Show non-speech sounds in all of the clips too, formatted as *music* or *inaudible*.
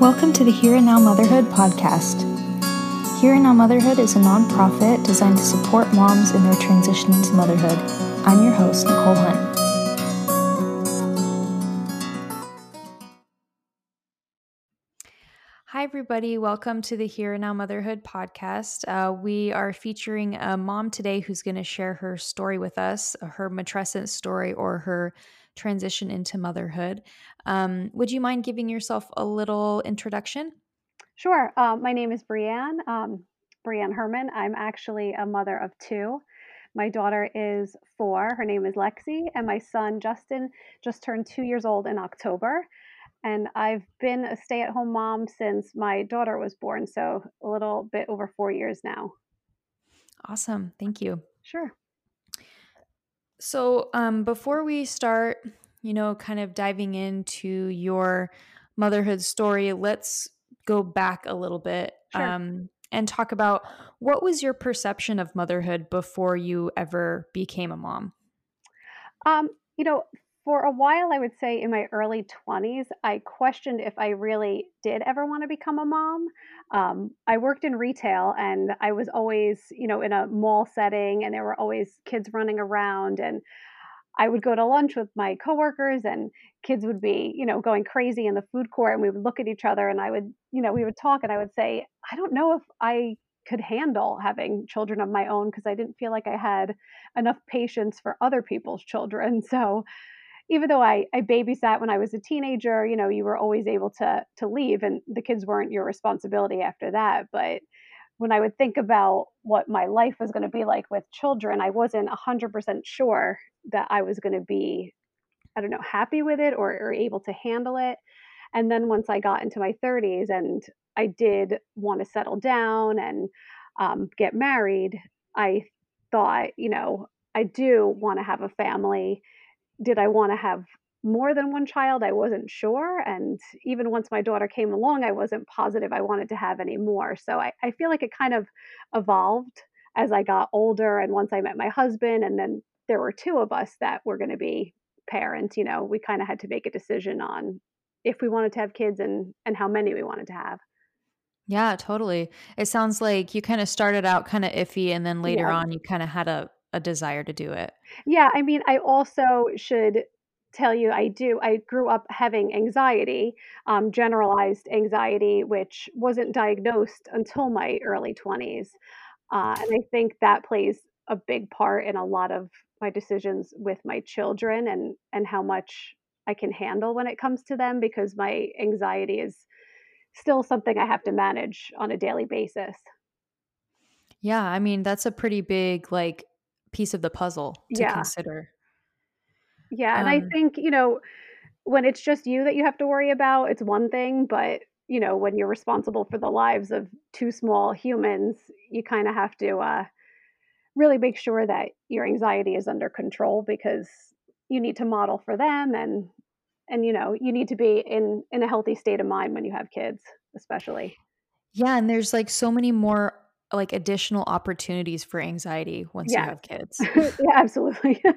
Welcome to the Here and Now Motherhood podcast. Here and Now Motherhood is a nonprofit designed to support moms in their transition into motherhood. I'm your host, Nicole Hunt. Hi, everybody. Welcome to the Here and Now Motherhood podcast. Uh, we are featuring a mom today who's going to share her story with us, her matrescent story or her transition into motherhood. Um, would you mind giving yourself a little introduction? Sure. Um, my name is Brianne, um, Brianne Herman. I'm actually a mother of two. My daughter is four. Her name is Lexi, and my son Justin just turned two years old in October. And I've been a stay at home mom since my daughter was born, so a little bit over four years now. Awesome. Thank you. Sure. So, um, before we start, you know, kind of diving into your motherhood story, let's go back a little bit Sure. um, and talk about what was your perception of motherhood before you ever became a mom? Um, you know, for a while, I would say in my early 20s, I questioned if I really did ever want to become a mom. Um, I worked in retail and I was always, you know, in a mall setting and there were always kids running around. And I would go to lunch with my coworkers and kids would be, you know, going crazy in the food court and we would look at each other and I would, you know, we would talk and I would say, I don't know if I could handle having children of my own because I didn't feel like I had enough patience for other people's children. *laughs* So, even though I, I babysat when I was a teenager, you know, you were always able to to leave and the kids weren't your responsibility after that. But when I would think about what my life was going to be like with children, I wasn't 100% sure that I was going to be, I don't know, happy with it or, or able to handle it. And then once I got into my 30s and I did want to settle down and um, get married, I thought, you know, I do want to have a family did I want to have more than one child? I wasn't sure. And even once my daughter came along, I wasn't positive I wanted to have any more. So I, I feel like it kind of evolved as I got older. And once I met my husband, and then there were two of us that were going to be parents, you know, we kind of had to make a decision on if we wanted to have kids and, and how many we wanted to have. Yeah, totally. It sounds like you kind of started out kind of iffy and then later Yeah. on you kind of had a, a desire to do it. Yeah, I mean, I also should tell you I do. I grew up having anxiety, um, generalized anxiety, which wasn't diagnosed until my early 20s. Uh, and I think that plays a big part in a lot of my decisions with my children and and how much I can handle when it comes to them because my anxiety is still something I have to manage on a daily basis. Yeah, I mean, that's a pretty big like piece of the puzzle to Yeah. consider. Yeah, and I Um, think, you know, when it's just you that you have to worry about, it's one thing, but, you know, when you're responsible for the lives of 2 small humans, you kinda have to, uh, really make sure that your anxiety is under control because you need to model for them and and, you know, you need to be in in a healthy state of mind when you have kids, especially. yeah, and there's like so many more like additional opportunities for anxiety once you have kids. *laughs* Yeah, absolutely. *laughs*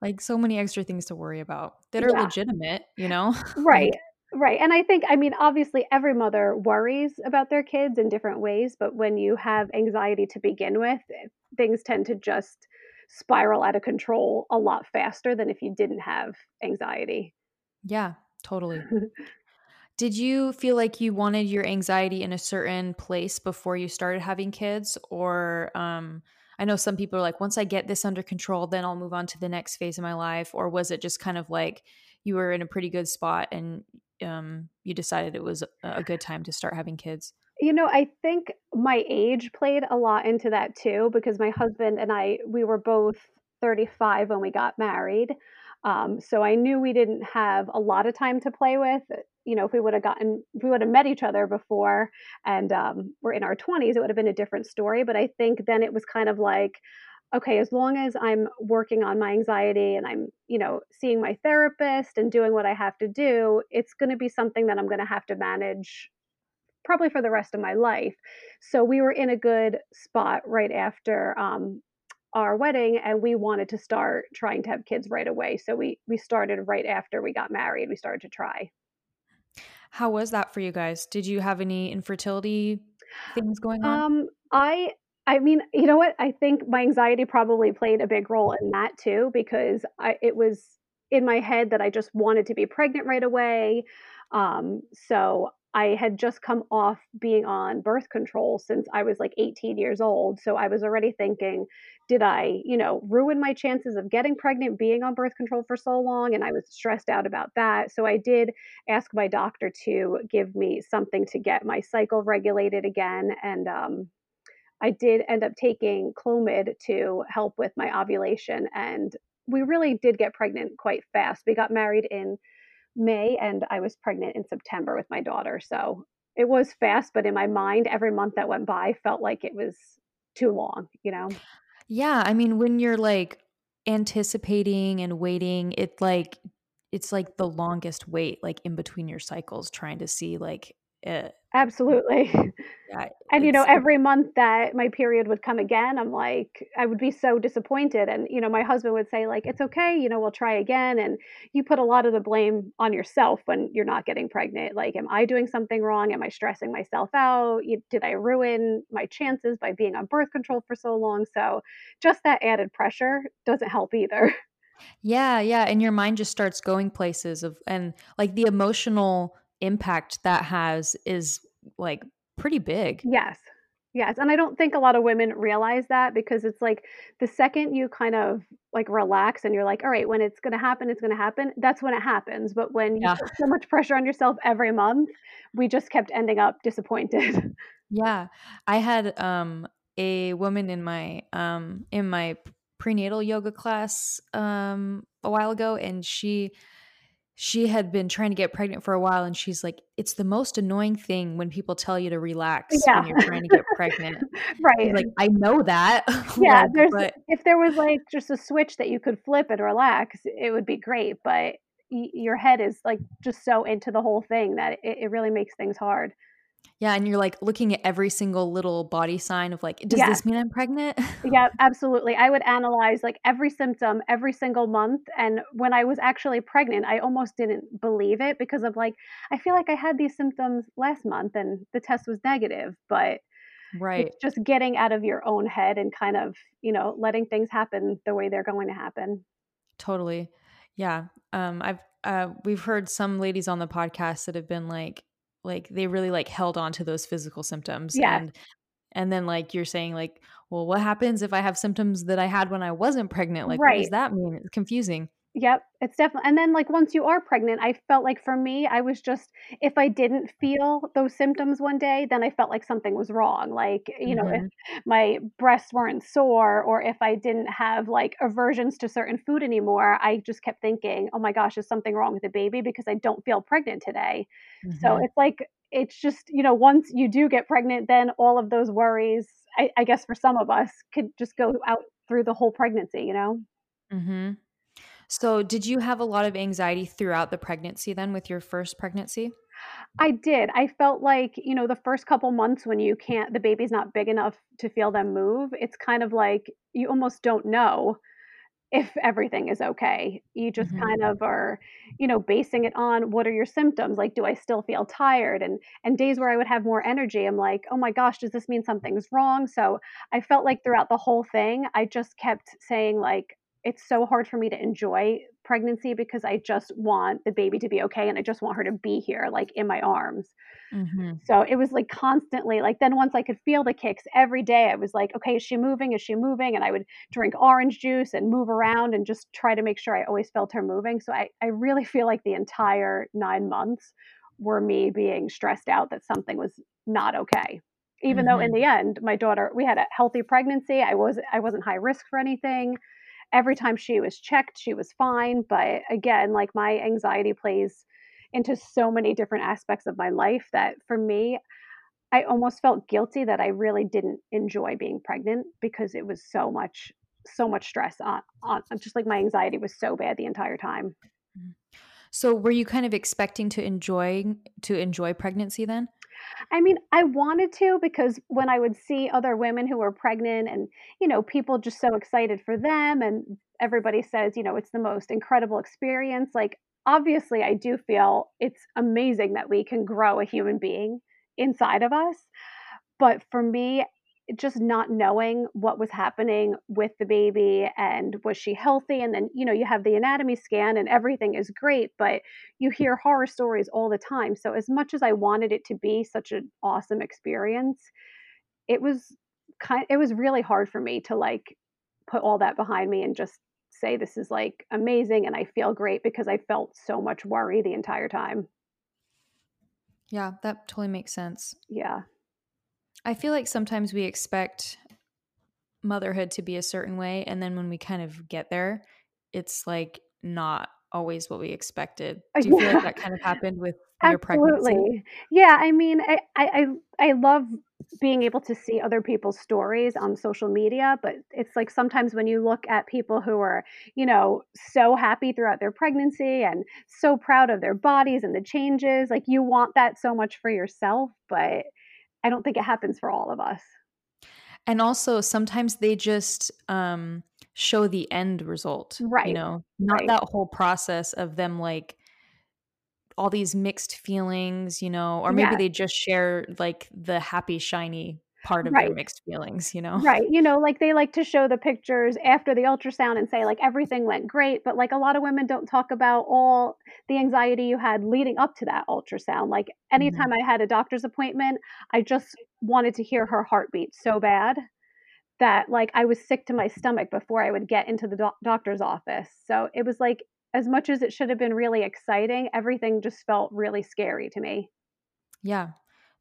Like so many extra things to worry about that are Yeah. legitimate, you know? *laughs* Right. Like Right. And I think, I mean, obviously, every mother worries about their kids in different ways, but when you have anxiety to begin with, eh, things tend to just spiral out of control a lot faster than if you didn't have anxiety. yeah, totally. Did you feel like you wanted your anxiety in a certain place before you started having kids? Or um, I know some people are like, once I get this under control, then I'll move on to the next phase of my life. Or was it just kind of like you were in a pretty good spot and um, you decided it was a good time to start having kids? You know, I think my age played a lot into that too, because my husband and I, we were both 35 when we got married. Um, so I knew we didn't have a lot of time to play with. You know, if we would have gotten, if we would have met each other before and um, we're in our 20s, it would have been a different story. But I think then it was kind of like, okay, as long as I'm working on my anxiety and I'm, you know, seeing my therapist and doing what I have to do, it's going to be something that I'm going to have to manage probably for the rest of my life. So we were in a good spot right after um, our wedding, and we wanted to start trying to have kids right away. So we we started right after we got married. We started to try. How was that for you guys? Did you have any infertility things going on? Um, I I mean, you know what? I think my anxiety probably played a big role in that too because I it was in my head that I just wanted to be pregnant right away. Um, so I had just come off being on birth control since I was like 18 years old. So I was already thinking, did I, you know, ruin my chances of getting pregnant being on birth control for so long? And I was stressed out about that. So I did ask my doctor to give me something to get my cycle regulated again. And um, I did end up taking Clomid to help with my ovulation. And we really did get pregnant quite fast. We got married in May and I was pregnant in September with my daughter. So it was fast, but in my mind, every month that went by felt like it was too long, you know? Yeah, I mean, when you're, like, anticipating and waiting, it, like it's, like, the longest wait, like, in between your cycles trying to see, like, eh Absolutely. *laughs* Yeah, And, you know, every month that my period would come again, I'm like I would be so disappointed, and, you know, my husband would say, like, "It's okay, you know, we'll try again," and you put a lot of the blame on yourself when you're not getting pregnant, like, "Am I doing something wrong? Am I stressing myself out? Did I ruin my chances by being on birth control for so long?" So, just that added pressure doesn't help either. *laughs* Yeah, yeah, and your mind just starts going places of and, like, the emotional impact that has is, like, pretty big. Yes. Yes, and I don't think a lot of women realize that because it's like the second you kind of, like, relax and you're like, "All right, when it's gonna happen, it's gonna happen," that's when it happens, but when you Yeah. put so much pressure on yourself every month, we just kept ending up disappointed. *laughs* Yeah. I had, um, a woman in my, um in my prenatal yoga class, um, a while ago, and she she had been trying to get pregnant for a while, and she's like, "It's the most annoying thing when people tell you to relax Yeah. when you're trying to get pregnant." *laughs* Right. like, "I know that." *laughs* Yeah, Like, there's but if there was, like, just a switch that you could flip and relax, it would be great, but y your head is, like, just so into the whole thing that it it really makes things hard. Yeah, and you're, like, looking at every single little body sign of, like, "Does Yes. this mean I'm pregnant?" *laughs* Yeah, absolutely. I would analyze, like, every symptom every single month, and when I was actually pregnant, I almost didn't believe it because of, like, I feel like I had these symptoms last month and the test was negative, but Right. it's just getting out of your own head and kind of, you know, letting things happen the way they're going to happen. Totally. Yeah. Um, I've uh, we've heard some ladies on the podcast that have been like like they really like held on to those physical symptoms Yes. and and then like you're saying like, well, what happens if I have symptoms that I had when I wasn't pregnant? Like, what does that mean? It's confusing. Yep, it's definitely and then, like, once you are pregnant, I felt like for me, I was just if I didn't feel those symptoms one day, then I felt like something was wrong, like, you know, if Mhm. my breasts weren't sore or if I didn't have, like, aversions to certain food anymore, I just kept thinking, "Oh my gosh, is something wrong with the baby because I don't feel pregnant today?" So Mhm. it's like it's just, you know, once you do get pregnant, then all of those worries, I I guess for some of us, could just go out through the whole pregnancy, you know? Mhm. So, did you have a lot of anxiety throughout the pregnancy then with your first pregnancy? I did. I felt like, you know, the first couple months when you can't the baby's not big enough to feel them move, it's kind of like you almost don't know if everything is okay. You just Mhm. kind of are, you know, basing it on what are your symptoms? Like, do I still feel tired? And and days where I would have more energy, I'm like, "Oh my gosh, does this mean something's wrong?" So, I felt like throughout the whole thing, I just kept saying like, "It's so hard for me to enjoy pregnancy because I just want the baby to be okay and I just want her to be here, like, in my arms." Mhm. So, it was, like, constantly like, then once I could feel the kicks every day, I was like, "Okay, is she moving? Is she moving?" And I would drink orange juice and move around and just try to make sure I always felt her moving. So, I I really feel like the entire 9 months were me being stressed out that something was not okay. Even though in Mhm. the end, my daughter we had a healthy pregnancy, I was I wasn't high risk for anything. Every time she was checked, she was fine, but again, like, my anxiety plays into so many different aspects of my life that for me, I almost felt guilty that I really didn't enjoy being pregnant because it was so much so much stress on on just like my anxiety was so bad the entire time. Mhm. So, were you kind of expecting to enjoy to enjoy pregnancy then? I mean, I wanted to because when I would see other women who were pregnant and, you know, people just so excited for them and everybody says, you know, it's the most incredible experience, like, obviously I do feel it's amazing that we can grow a human being inside of us. But for me, just not knowing what was happening with the baby and was she healthy? And then you know you have the anatomy scan and everything is great but you hear horror stories all the time. So as much as i wanted it to be such an awesome experience it was kind it was really hard for me to like put all that behind me and just say this is like amazing and i feel great because i felt so much worry the entire time. Yeah that totally makes sense. Yeah I feel like sometimes we expect motherhood to be a certain way and then when we kind of get there, it's like not always what we expected. Uh, Do you feel like that kind of happened with *laughs* your pregnancy? Absolutely. Yeah, I mean, I I I love being able to see other people's stories on social media, but it's like sometimes when you look at people who are, you know, so happy throughout their pregnancy and so proud of their bodies and the changes, like you want that so much for yourself, but I don't think it happens for all of us. And also sometimes they just um show the end result, Right. you know, not Right. that whole process of them like all these mixed feelings, you know, or maybe Yes. they just share like the happy shiny part of their mixed feelings, you know. Right, you know, like, they like to show the pictures after the ultrasound and say, like, everything went great, but, like, a lot of women don't talk about all the anxiety you had leading up to that ultrasound, like, Mhm. anytime I had a doctor's appointment, I just wanted to hear her heartbeat so bad that, like, I was sick to my stomach before I would get into the doc doctor's office, so it was, like, as much as it should have been really exciting, everything just felt really scary to me. Yeah,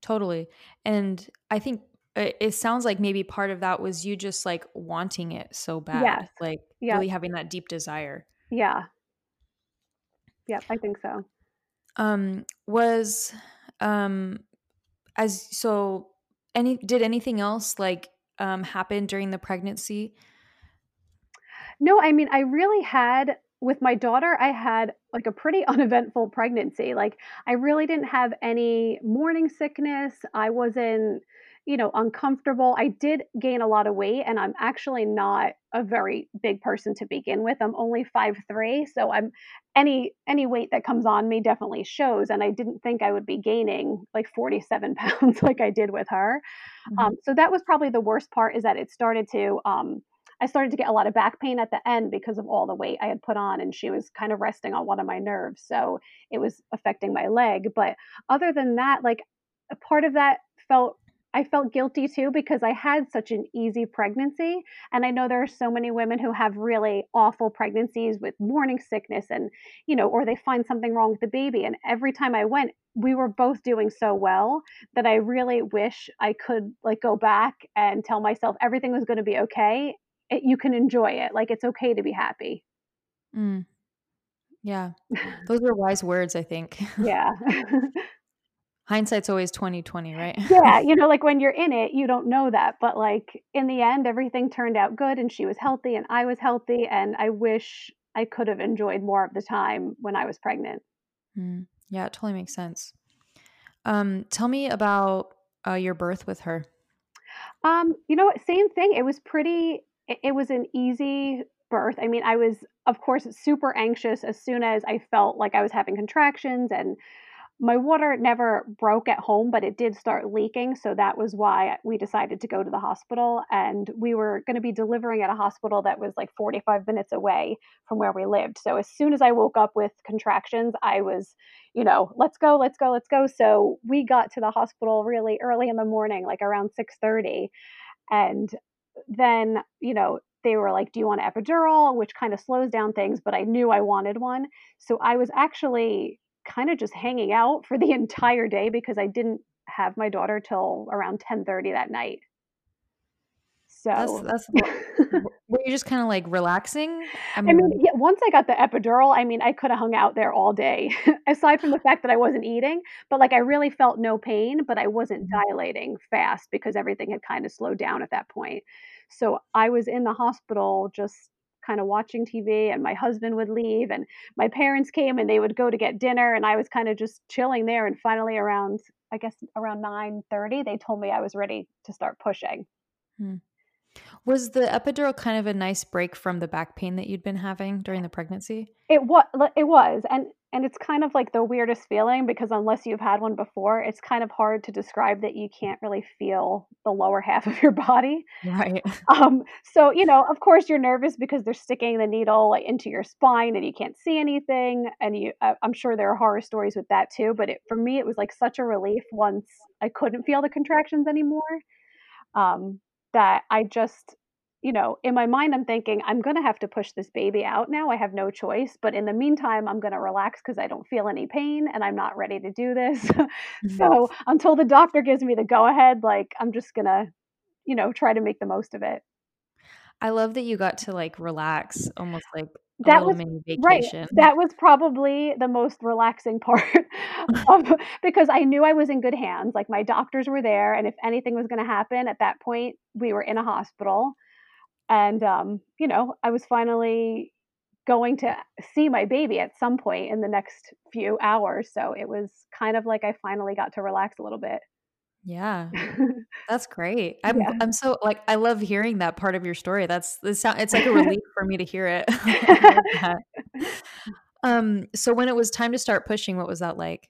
totally. And I think it, it sounds like maybe part of that was you just like wanting it so Yes. bad, like Yep. really having that deep desire. Yeah. Yep, I think so. Um, was um as so any did anything else like um happen during the pregnancy? No, I mean, I really had with my daughter, I had, like, a pretty *laughs* uneventful pregnancy, like, I really didn't have any morning sickness, I wasn't, you know, uncomfortable, I did gain a lot of weight, and I'm actually not a very big person to begin with, I'm only five three, so I'm any any weight that comes on me definitely shows, and I didn't think I would be gaining, like, 47 *laughs* pounds like I did with her, Mhm. um, so that was probably the worst part is that it started to, um I started to get a lot of back pain at the end because of all the weight I had put on, and she was kind of resting on one of my nerves, so it was affecting my leg, but other than that, like, a part of that felt I felt guilty too because I had such an easy pregnancy, and I know there are so many women who have really awful pregnancies with morning sickness and, you know, or they find something wrong with the baby, and every time I went, we were both doing so well that I really wish I could, like, go back and tell myself everything was gonna be okay it you can enjoy it, like, it's okay to be happy. Mm, yeah. *laughs* Those are wise words, I think. Yeah. *laughs* *laughs* Hindsight's always 2020, right? *laughs* Yeah, *laughs* you know, like, when you're in it, you don't know that, but, like, in the end, everything turned out good, and she was healthy, and I was healthy, and I wish I could have enjoyed more of the time when I was pregnant. Mm, yeah, it totally makes sense. Um, tell me about uh, your birth with her. Um, you know what, same thing, it was pretty it it was an easy birth, I mean, I was, of course, super anxious as soon as I felt like I was having contractions, and My water never broke at home, but it did start leaking, so that was why we decided to go to the hospital, and we were gonna be delivering at a hospital that was, like, 45 minutes away from where we lived, so as soon as I woke up with contractions, I was, you know, "Let's go, let's go, let's go," so we got to the hospital really early in the morning, like, around 6:30, and then, you know, they were like, "Do you want an epidural?" Which kinda slows down things, but I knew I wanted one. So I was actually kinda just hanging out for the *laughs* entire day because I didn't have my daughter till around 10:30 that night. So that's *laughs* w were you just kinda, like, relaxing? I I mean, yeah, once I got the epidural, I mean, I coulda hung out there all day, *laughs* aside from the fact that I wasn't eating, but, like, I really felt no pain, but I wasn't Mhm. dilating fast because everything had kinda slowed down at that point. So, I was in the hospital just kinda watching TV, and my husband would leave, and my parents came, and they would go to get dinner, and I was kinda just chilling there, and finally around I guess around 9:30, they told me I was ready to start pushing. Hmm. Was the epidural kind of a nice break from the back pain that you'd been having during the pregnancy? It wa li it was, and and it's kind of like the weirdest feeling because unless you've had one before, it's kind of hard to describe that you can't really feel the lower *laughs* half of your body. Right. *laughs* Um, so, you know, of course you're nervous because they're sticking the needle like into your spine and you can't see anything. And you, I- I'm sure there are horror stories with that too. But it, for me, it was like such a relief once I couldn't feel the contractions anymore. Um, that I just you know, in my mind, I'm thinking, I'm going to have to push this baby out now. I have no choice. But in the meantime, I'm going to relax because I don't feel any pain and I'm not ready to do this. *laughs* So until the doctor gives me the go ahead, like, I'm just going to, you know, try to make the most of it. I love that you got to like relax, almost like That was right. That was probably the most relaxing *laughs* part of because I knew I was in good hands. Like my doctors were there, and if anything was going to happen at that point, we were in a hospital. And, um, you know, I was finally going to see my baby at some point in the next few hours. So it was kind of like I finally got to relax a little bit. Yeah, *laughs* that's great. I'm Yeah. I'm so like I love hearing that part of your story. That's this sound it's like a *laughs* relief for me to hear it. *laughs* I love that. Um, so when it was time to start pushing, what was that like?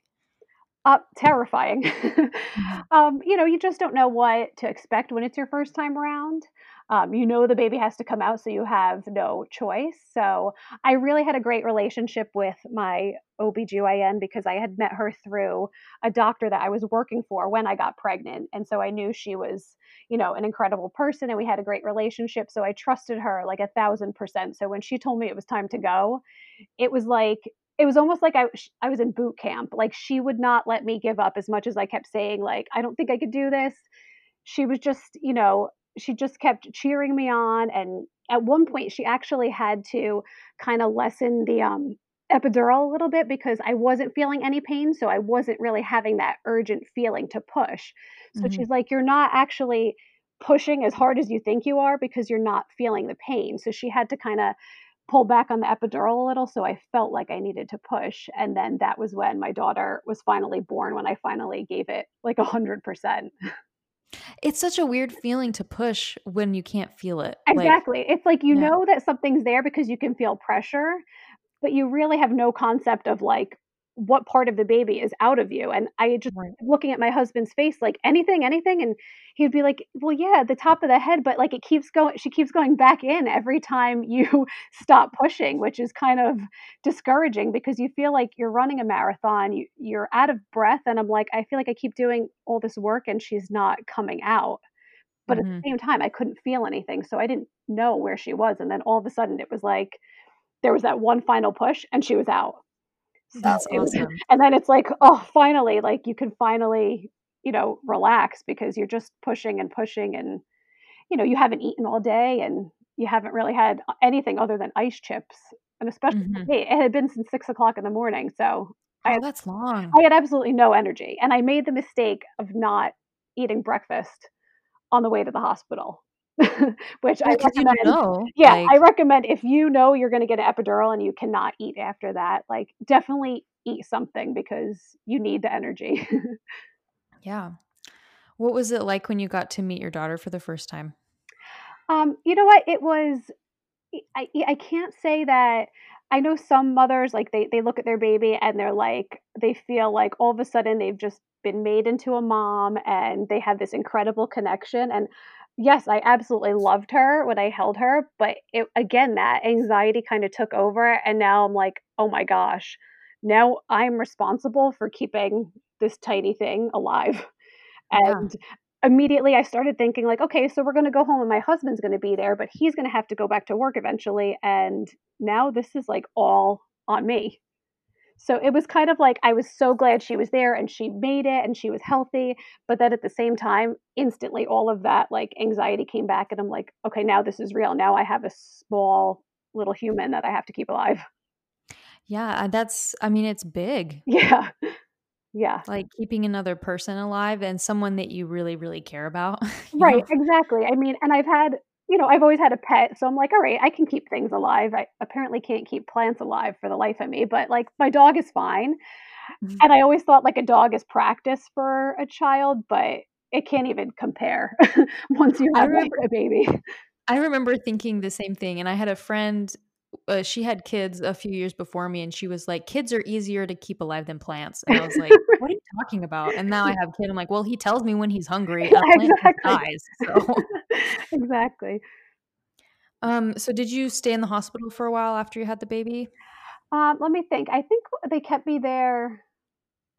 Uh, terrifying. Mhm. um, you know, you just don't know what to expect when it's your first time around. Um, you know the baby has to come out, so you have no choice. So I really had a great relationship with my OBGYN because I had met her through a doctor that I was working for when I got pregnant. And so I knew she was, you know, an incredible person and we had a great relationship. So I trusted her like a thousand percent. So when she told me it was time to go, it was like it was almost like I I was in boot camp, like, she would not let me give up as much as I kept saying, like, "I don't think I could do this." She was just, you know, she just kept cheering me on, and at one point, she actually had to kinda lessen the, um, epidural a little bit because I wasn't feeling any pain, so I wasn't really having that urgent feeling to push. So Mhm. she's like, "You're not actually pushing as hard as you think you are because you're not feeling the pain." So she had to kinda pull back on the epidural a little, so I felt like I needed to push, and then that was when my daughter was finally born, when I finally gave it, like, 100%. It's such a weird feeling to push when you can't feel it. Like, Exactly, it's like you yeah. know that something's there because you can feel pressure, but you really have no concept of, like, what part of the baby is out of you, and I just Right. looking at my husband's face like, "Anything, anything?" And he'd be like, "Well, yeah, the top of the head, but, like, it keeps going she keeps going back in every time you *laughs* stop pushing," which is kind of discouraging because you feel like you're running a marathon, you you're out of breath, and I'm like, "I feel like I keep doing all this work and she's not coming out." But at Mhm. the same time, I couldn't feel anything, so I didn't know where she was, and then all of a sudden, it was like there was that one final push, and she was out. So That's it awesome. and then it's like, "Oh, finally," like, you can finally, you know, relax because you're just pushing and pushing and, you know, you haven't eaten all day and you haven't really had anything other than ice chips, and especially for Mhm. me, it had been since six o'clock in the morning, so I Oh, had that's long. I had absolutely no energy, and I made the mistake of not eating breakfast on the way to the hospital, *laughs* which I 'cause you recommend know, yeah, like I recommend if you know you're gonna get an epidural and you cannot eat after that, like, definitely eat something because you need the energy. *laughs* Yeah. What was it like when you got to meet your daughter for the first time? Um, you know what? It was I I can't say that I know some mothers, like, they they look at their baby and they're like they feel like all of a sudden they've just been made into a mom and they have this incredible connection, and yes, I absolutely loved her when I held her, but it again, that anxiety kinda took over, and now I'm like, "Oh my gosh, now I'm responsible for keeping this tiny thing alive." Yeah. And immediately I started thinking like, "Okay, so we're gonna go home and my husband's gonna be there, but he's gonna have to go back to work eventually, and now this is, like, all on me." So it was kind of like I was so glad she was there and she made it and she was healthy, but then at the same time, instantly all of that, like, anxiety came back and I'm like, "Okay, now this is real. Now I have a small little human that I have to keep alive." Yeah, that's I mean, it's big. Yeah. Yeah. Like, keeping another person alive and someone that you really, really care about, *laughs* Right, know? exactly. I mean, and I've had you know, I've always had a pet, so I'm like, "Alright, I can keep things alive." I apparently can't keep plants alive for the life of me, but, like, my dog is fine, Mhm. and I always thought, like, a dog is practice for a child, but it can't even compare *laughs* once you have, remember a baby. I remember thinking the same thing, and I had a friend uh, she had kids a few years before me, and she was like, "Kids are easier to keep alive than plants." And I was like, *laughs* "What are you talking about?" And now I have a kid, I'm like, "Well, he tells me when he's hungry, a *laughs* plant Exactly. dies." So *laughs* Exactly. Um, so did you stay in the hospital for a while after you had the baby? Um, let me think. I think they kept me there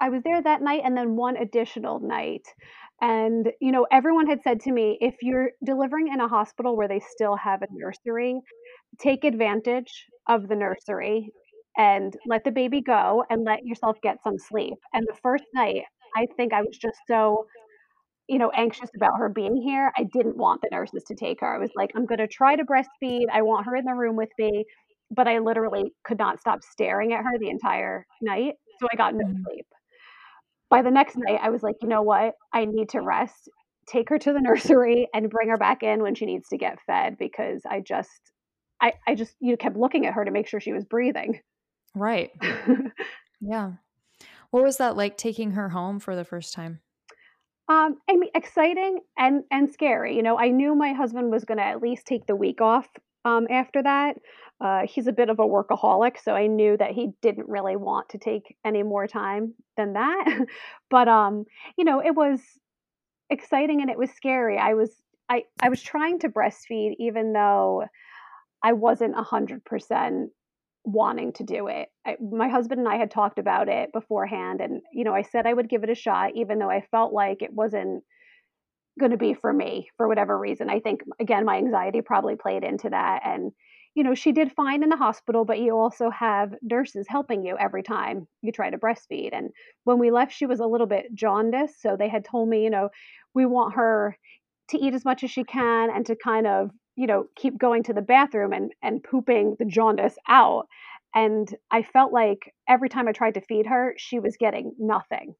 I was there that night and then one additional night. And, you know, everyone had said to me, "If you're delivering in a hospital where they still have a nursery, take advantage of the nursery and let the baby go and let yourself get some sleep." And the first night, I think I was just so, you know, anxious about her being here, I didn't want the nurses to take her. I was like, "I'm gonna try to breastfeed, I want her in the room with me," but I literally could not stop staring at her the entire night, so I got no Mhm. sleep. By the next night, I was like, "You know what? I need to rest, take her to the *laughs* nursery, and bring her back in when she needs to get fed," because I just I I just, you know, kept looking at her to make sure she was breathing. Right. *laughs* Yeah. What was that like taking her home for the first time? Um, I mean, exciting and and scary, you know, I knew my husband was gonna at least take the week off, um, after that. Uh, he's a bit of a workaholic, so I knew that he didn't really want to take any more time than that. *laughs* But, um, you know, it was exciting and it was scary. I was I I was trying to breastfeed even though I wasn't a 100% wanting to do it. I my husband and I had talked about it beforehand, and, you know, I said I would give it a shot even though I felt like it wasn't gonna be for me for whatever reason. I think, again, my anxiety probably played into that, and, you know, she did fine in the hospital, but you also have nurses helping you every time you try to breastfeed, and when we left, she was a little bit jaundiced, so they had told me, you know, "We want her to eat as much as she can and to kind of, you know, keep going to the bathroom and and pooping the jaundice out." And I felt like every time I tried to feed her, she was getting nothing.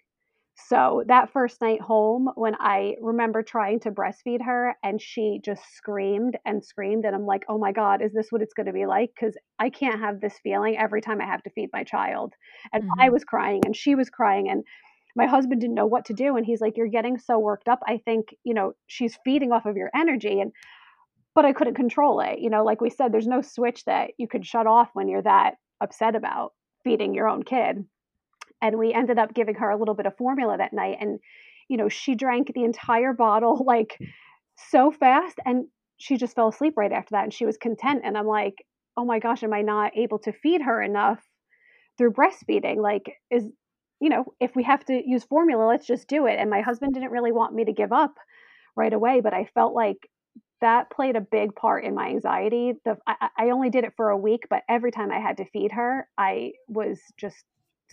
So, that first night home, when I remember trying to breastfeed her and she just screamed and screamed, and I'm like, "Oh my god, is this what it's gonna be like? Because I can't have this feeling every time I have to feed my child." And I Mhm. was crying and she was crying, and my husband didn't know what to do, and he's like, "You're getting so worked up, I think, you know, she's feeding off of your energy," and but I couldn't control it, you know, like we said, there's no switch that you could shut off when you're that upset about feeding your own kid. And we ended up giving her a little bit of formula that night, and, you know, she drank the entire bottle, *laughs* like, so fast, and she just fell asleep right after that, and she was content, and I'm like, "Oh my gosh, am I not able to feed her enough through breastfeeding? Like, is you know, if we have to use formula, let's just do it." And my husband didn't really want me to give up right away, but I felt like that played a big part in my anxiety. The I I only did it for a week, but every time I had to feed her, I was just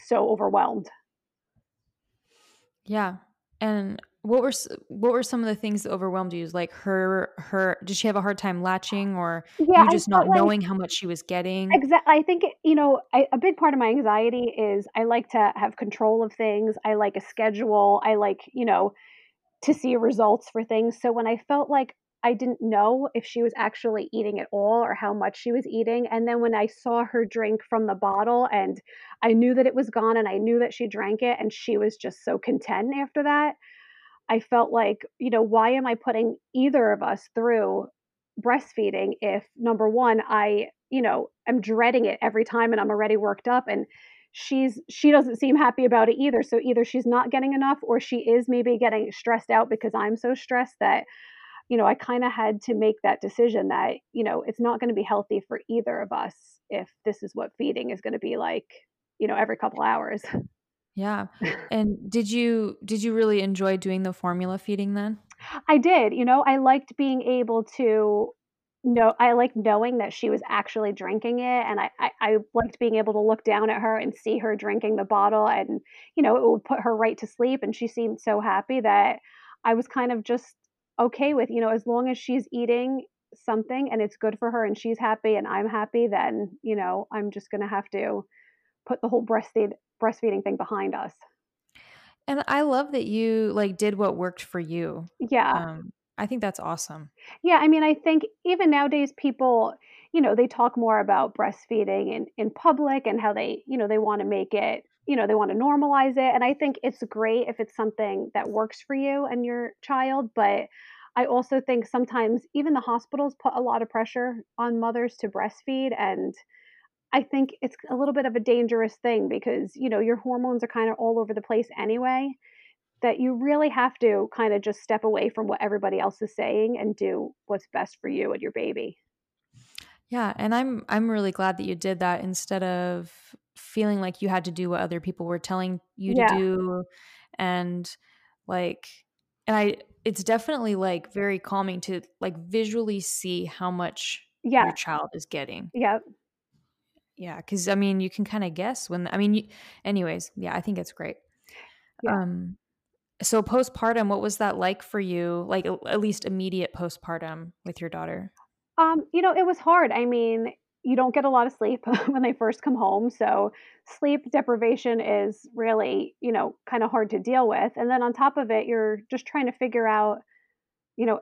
so overwhelmed. Yeah. And what were what were some of the things that overwhelmed you? Like, her her did she have a hard time latching or Yeah, you just not like knowing how much she was getting? Exactly. I think you know, I a big part of my anxiety is I like to have control of things, I like a schedule, I like, you know, to see results for things, so when I felt like I didn't know if she was actually eating at all or how much she was eating, and then when I saw her drink from the bottle and I knew that it was gone and I knew that she drank it and she was just so content after that, I felt like, you know, "Why am I putting either of us through breastfeeding if, number 1, I, you know, am dreading it every time and I'm already worked up, and she's she doesn't seem happy about it either, so either she's not getting enough or she is maybe getting stressed out because I'm so stressed that" you know, I kinda had to make that decision that, you know, it's not gonna be healthy for either of us if this is what feeding is gonna be like, you know, every couple hours. Yeah. *laughs* And did you did you really enjoy doing the formula feeding then? I did, you know, I liked being able to know I liked knowing that she was actually drinking it, and I I I liked being able to look down at her and see her drinking the bottle, and, you know, it would put her right to sleep, and she seemed so happy that I was kind of just okay with, you know, as long as she's eating something and it's good for her and she's happy and I'm happy, then, you know, I'm just gonna have to put the whole breastfeed breastfeeding thing behind us. And I love that you, like, did what worked for you. Yeah. Um, I think that's awesome. Yeah, I mean, I think even nowadays people, you know, they talk more about breastfeeding in in public and how they, you know, they wanna make it you know, they wanna normalize it, and I think it's great if it's something that works for you and your child, but I also think sometimes even the hospitals put a lot of pressure on mothers to breastfeed, and I think it's a little bit of a dangerous thing because, you know, your hormones are kinda all over the place anyway, that you really have to kinda just step away from what everybody else is saying and do what's best for you and your baby. Yeah, and I'm I'm really glad that you did that instead of feeling like you had to do what other people were telling you to do, and, like and I it's definitely, like, very calming to, like, visually see how much your child is getting. Yeah. Yeah, cuz I mean, you can kinda guess when I mean, you anyways, yeah, I think it's great. Yeah. Um, so postpartum, what was that like for you? Like, at least immediate postpartum with your daughter? Um, you know, it was hard. I mean, you don't get a lot of sleep *laughs* when they first come home, so sleep deprivation is really, you know, kinda hard to deal with, and then on top of it, you're just trying to figure out, you know,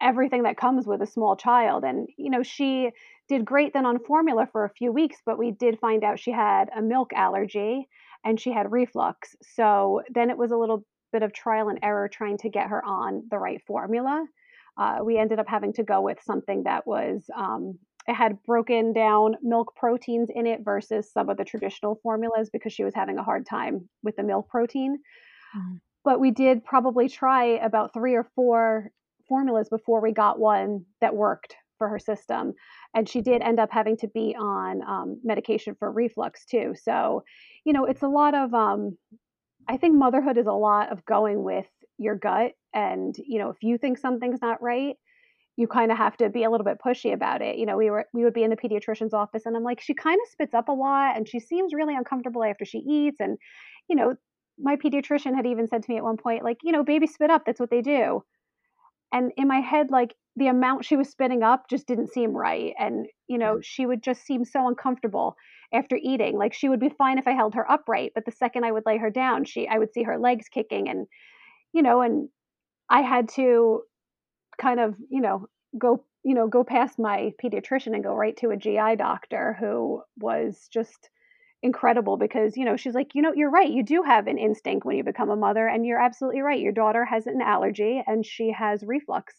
everything that comes with a small child, and, you know, she did great then on formula for a few weeks, but we did find out she had a milk allergy and she had reflux, so then it was a little bit of trial and error trying to get her on the right formula. Uh, we ended up having to go with something that was, um it had broken down milk proteins in it versus some of the traditional formulas because she was having a hard time with the milk protein. Mhm. But we did probably try about 3 or 4 formulas before we got one that worked for her system, and she did end up having to be on, um, medication for reflux too, so, you know, it's a lot of, um I think motherhood is a lot of going with your gut, and, you know, if you think something's not right, you kinda have to be a little bit pushy about it. You know, we were we would be in the pediatrician's office, and I'm like, "She kinda spits up a lot, and she seems really uncomfortable after she eats," and, you know, my pediatrician had even said to me at one point, like, "You know, babies spit up, that's what they do." And in my head, like, the amount she was spitting up just didn't seem right, and, you know, mm. she would just seem so uncomfortable after eating, like, she would be fine if I held her upright, but the second I would lay her down, she I would see her legs kicking and, you know, and I had to kind of, you know, go you know, go past my pediatrician and go right to a GI doctor who was just incredible because, you know, she's like, "You know, you're right, you do have an instinct when you become a mother, and you're absolutely right, your daughter has an allergy and she has reflux.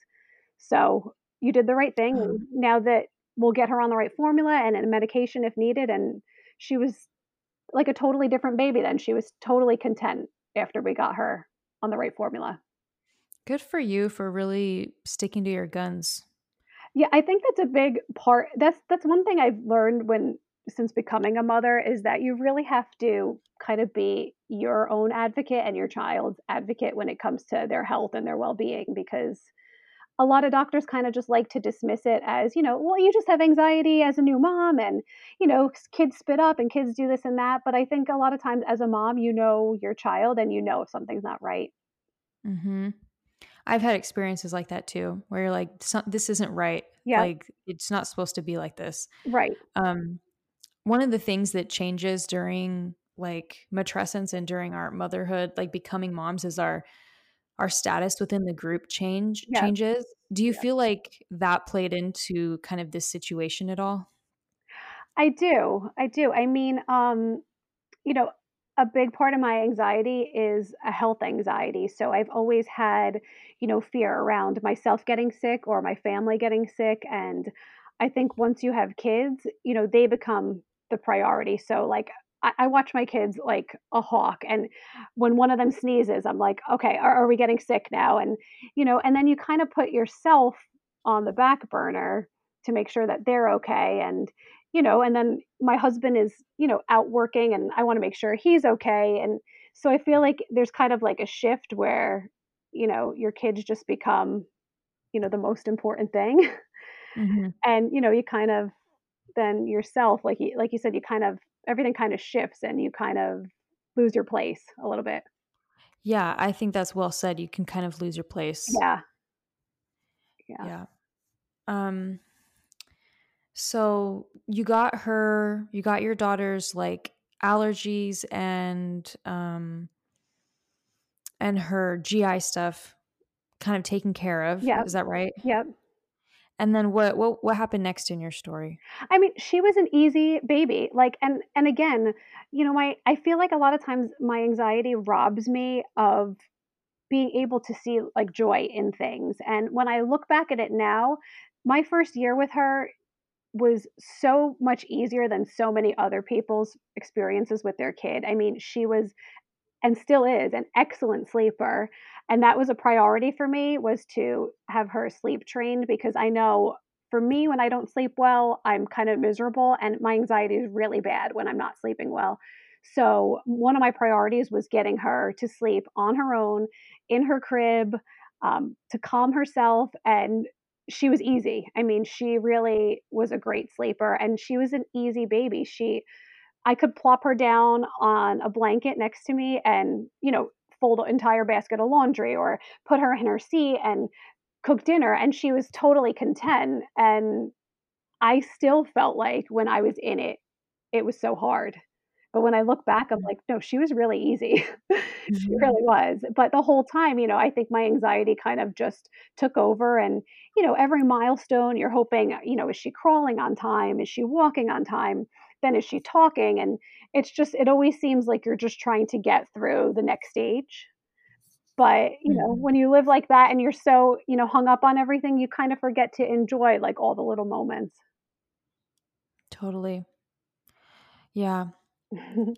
So, you did the right thing, Um now that we'll get her on the right formula and a medication if needed," and she was like a totally different baby then, she was totally content after we got her on the right formula. Good for you for really sticking to your guns. Yeah, I think that's a big part that's that's one thing I've learned when since becoming a mother is that you really have to kind of be your own advocate and your child's advocate when it comes to their health and their well-being because a lot of doctors kinda just like to dismiss it as, you know, "Well, you just have anxiety as a new mom and, you know, kids spit up and kids do this and that," but I think a lot of times as a mom, you know your child and you know if something's not right. Mhm. I've had experiences like that too, where you're like, this isn't right, Yep. like, it's not supposed to be like this." Right. Um, one of the things that changes during, like, matrescence and during our motherhood, like, becoming moms is our our status within the group change Yep. changes. Do you Yep. feel like that played into kind of this situation at all? I do, I do. I mean, um, you know, a big part of my anxiety is a health anxiety, so I've always had, you know, fear around myself getting sick or my family getting sick, and I think once you have kids, you know, they become the priority, so, like, I I watch my kids like a hawk, and when one of them sneezes, I'm like, "Okay, are are we getting sick now?" And, you know, and then you kinda put yourself on the back burner to make sure that they're okay, and, you know, and then my husband is, you know, out working, and I wanna make sure he's okay, and so I feel like there's kind of like a shift where, you know, your kids just become, you know, the most important thing. *laughs* Mhm. And, you know, you kind of then yourself, like you like you said, you kind of everything kinda shifts and you kind of lose your place a little bit. Yeah, I think that's well said, you can kind of lose your place. Yeah. Yeah. Yeah. Um so you got her you got your daughter's, like, allergies and, um and her GI stuff kind of taken care of, Yeah. is that right? Yep. And then what what what happened next in your story? I mean, she was an easy baby, like and and again, you know, my I feel like a lot of times my anxiety robs me of being able to see like joy in things. And when I look back at it now, my first year with her was so much easier than so many other people's experiences with their kid. I mean, she was and still is an excellent sleeper and that was a priority for me was to have her sleep trained because I know for me when I don't sleep well, I'm kind of miserable and my anxiety is really bad when I'm not sleeping well. So, one of my priorities was getting her to sleep on her own in her crib um, to calm herself and she was easy. I mean, she really was a great sleeper and she was an easy baby. She I could plop her down on a blanket next to me and, you know, fold an entire basket of laundry or put her in her seat and cook dinner and she was totally content and I still felt like when I was in it it was so hard. But when I look back I'm like no she was really easy. *laughs* she Mhm. really was. But the whole time, you know, I think my anxiety kind of just took over and you know every milestone you're hoping, you know, is she crawling on time? Is she walking on time? Then is she talking? And it's just it always seems like you're just trying to get through the next stage. But, you know, Mhm. when you live like that and you're so, you know, hung up on everything, you kind of forget to enjoy, like, all the little moments. Totally. Yeah. *laughs*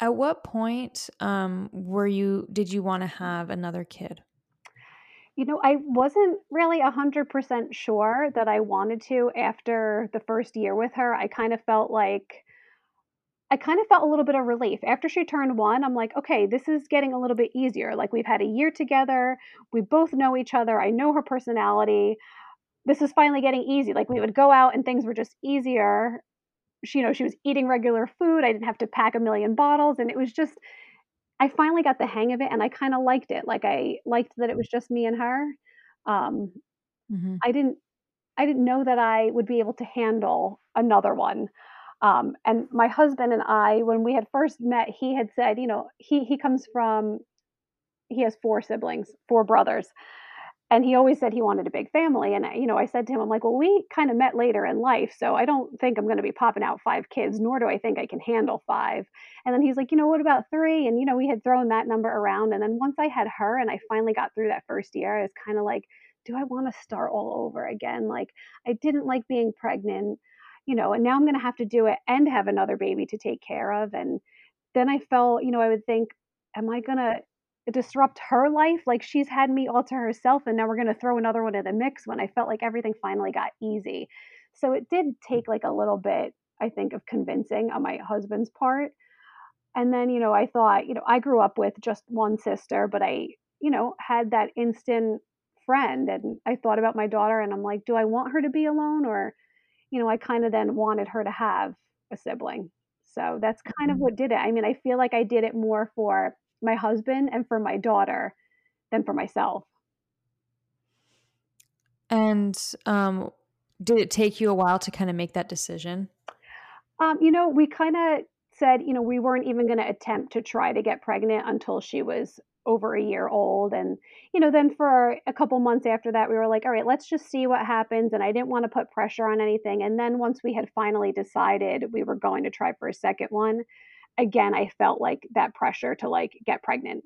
At what point, um, were you did you wanna have another kid? You know, I wasn't really a 100% sure that I wanted to after the 1st year with her. I kind of felt like I kind of felt a little bit of relief. After she turned 1, I'm like, "Okay, this is getting a little bit easier." Like, we've had a year together, we both know each other, I know her personality. This is finally getting easy. Like, we would go out and things were just easier. She you know, she was eating regular food, I didn't have to pack a million bottles, and it was just I finally got the hang of it, and I kinda liked it. Like, I liked that it was just me and her. Um, Mhm. I didn't I didn't know that I would be able to handle another one. Um, and my husband and I, when we had first met, he had said, you know, he he comes from he has 4 siblings, 4 brothers, and he always said he wanted a big family, and you know, I said to him, I'm like, "Well, we kinda met later in life, so I don't think I'm gonna be popping out 5 kids, nor do I think I can handle 5." And then he's like, "You know, what about 3?" And, you know, we had thrown that number around, and then once I had her and I finally got through that 1st year, I was kinda like, "Do I wanna start all over again?" Like, I didn't like being pregnant, you know, and now I'm gonna have to do it and have another baby to take care of, and then I felt you know, I would think, "Am I gonna disrupt her life? Like, she's had me all to herself, and now we're gonna throw another one in the mix," when I felt like everything finally got easy. So it did take, like, a little bit, I think, of convincing on my husband's part. And then, you know, I thought you know, I grew up with just 1 sister, but I, you know, had that instant friend, and I thought about my daughter, and I'm like, "Do I want her to be alone?" Or, you know, I kinda then wanted her to have a sibling. So that's kind of Mhm. what did it. I mean, I feel like I did it more for my husband and for my daughter than for myself. And, um, did it take you a while to kinda make that decision? Um, you know, we kinda said, you know, we weren't even gonna attempt to try to get pregnant until she was over a year old, and, you know, then for a couple months after that, we were like, "Alright, let's just see what happens," and I didn't wanna put pressure on anything, and then once we had finally decided we were going to try for a second one, again, I felt like that pressure to, like, get pregnant.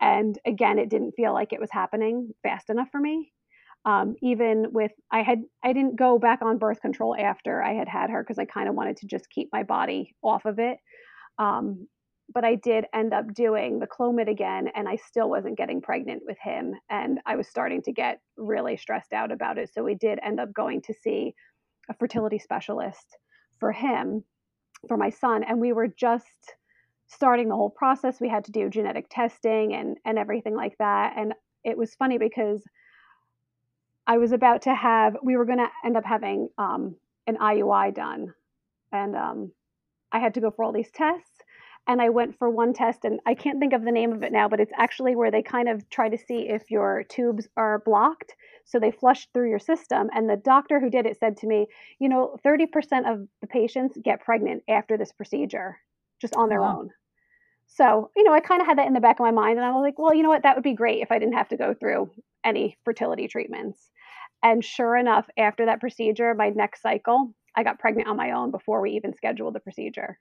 And again, it didn't feel like it was happening fast enough for me. Um, even with I had I didn't go back on birth control after I had had her because I kinda wanted to just keep my body off of it. Um, but I did end up doing the Clomid again, and I still wasn't getting pregnant with him, and I was starting to get really stressed out about it, so we did end up going to see a fertility specialist for him, for my son, and we were just starting the whole process. We had to do genetic testing and and everything like that, and it was funny because I was about to have we were gonna end up having, um, an IUI done, and, um, I had to go for all these tests, and I went for one test, and I can't think of the name of it now, but it's actually where they kind of try to see if your tubes are blocked, so they flush through your system, and the doctor who did it said to me, "You know, 30% of the patients get pregnant after this procedure, just on their wow. own." So, you know, I kinda had that in the back of my mind, and I was like, "Well, you know what? That would be great if I didn't have to go through any fertility treatments." And sure enough, after that procedure, my next cycle, I got pregnant on my own before we even scheduled the procedure.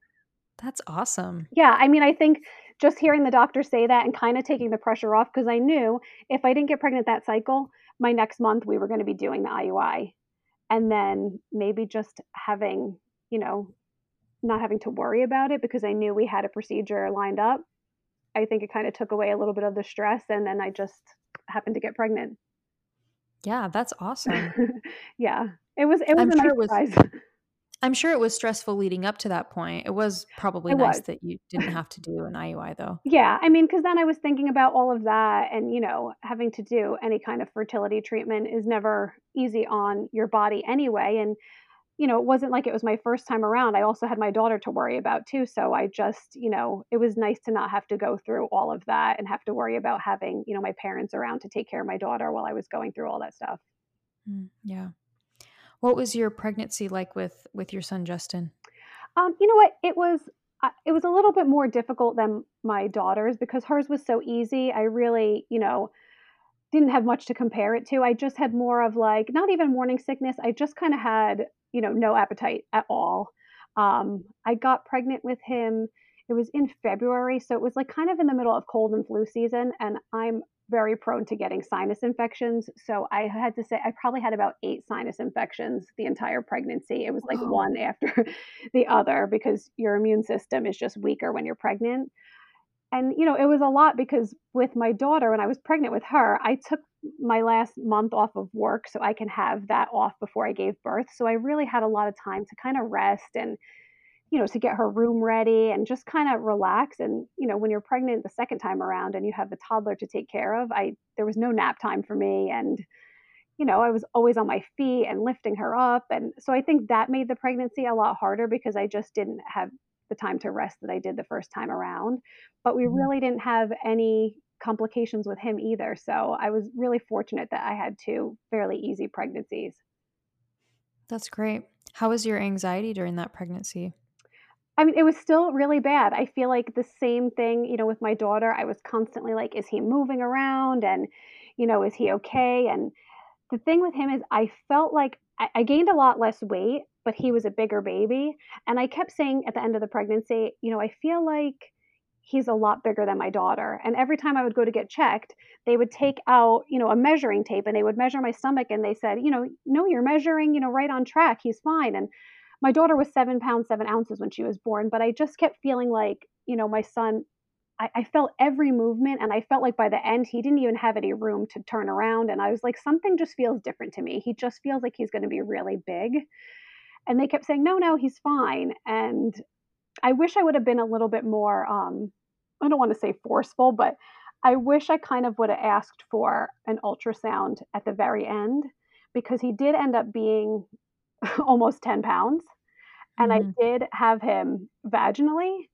That's awesome. Yeah, I mean, I think just hearing the doctor say that and kinda taking the pressure off because I knew if I didn't get pregnant that cycle, my next month we were gonna be doing the IUI. And then maybe just having, you know, not having to worry about it because I knew we had a procedure lined up. I think it kinda took away a little bit of the stress, and then I just happened to get pregnant. Yeah, that's awesome. *laughs* Yeah. It was it was I'm a sure nice it was surprise. *laughs* I'm sure it was stressful leading up to that point. It was probably It nice was. that you didn't have to do an IUI, though. Yeah, I mean cuz then I was thinking about all of that and, you know, having to do any kind of fertility treatment is never easy on your body anyway, and, you know, it wasn't like it was my first time around, I also had my daughter to worry about too, so I just you know, it was nice to not have to go through all of that and have to worry about having, you know, my parents around to take care of my daughter while I was going through all that stuff. Mm, yeah. What was your pregnancy like with with your son, Justin? Um, you know what? It was uh, it was a little bit more difficult than my daughter's because hers was so easy. I really, you know, didn't have much to compare it to. I just had more of, like not even morning sickness, I just kinda had, you know, no appetite at all. Um, I got pregnant with him it was in February, so it was, like, kind of in the middle of cold and flu season, and I'm very prone to getting sinus infections, so I had to say I probably had about 8 sinus infections the entire pregnancy. It was, like, Whoa. one after *laughs* the other because your immune system is just weaker when you're pregnant. And, you know, it was a lot because with my daughter, when I was pregnant with her, I took my last month off of work so I can have that off before I gave birth, so I really had a lot of time to kinda rest and, you know, to get her room ready and just kinda relax, and, you know, when you're pregnant the 2nd time around and you have the toddler to take care of, I there was no nap time for me, and, you know, I was always on my feet and lifting her up, and so I think that made the pregnancy a lot harder because I just didn't have the time to rest that I did the 1st time around. But we Mhm. really didn't have any complications with him either, so I was really fortunate that I had 2 fairly easy pregnancies. That's great. How was your anxiety during that pregnancy? I mean, it was still really bad. I feel like the same thing, you know, with my daughter, I was constantly like, "Is he moving around?" and, you know, "Is he okay?" and the thing with him is I felt like I I gained a lot less weight, but he was a bigger baby, and I kept saying at the end of the pregnancy, you know, "I feel like he's a lot bigger than my daughter," and every time I would go to get checked, they would take out, you know, a measuring tape, and they would measure my stomach, and they said, you know, "No, you're measuring, you know, right on track, he's fine," and my daughter was 7 pounds, 7 ounces when she was born, but I just kept feeling like, you know, my son I I felt every movement, and I felt like by the end, he didn't even have any room to turn around, and I was like, "Something just feels different to me. He just feels like he's gonna be really big." And they kept saying, "No, no, he's fine," and I wish I would have been a little bit more, um, I don't wanna say forceful, but I wish I kind of woulda asked for an ultrasound at the very end because he did end up being *laughs* almost 10 pounds, and I Mhm. did have him vaginally,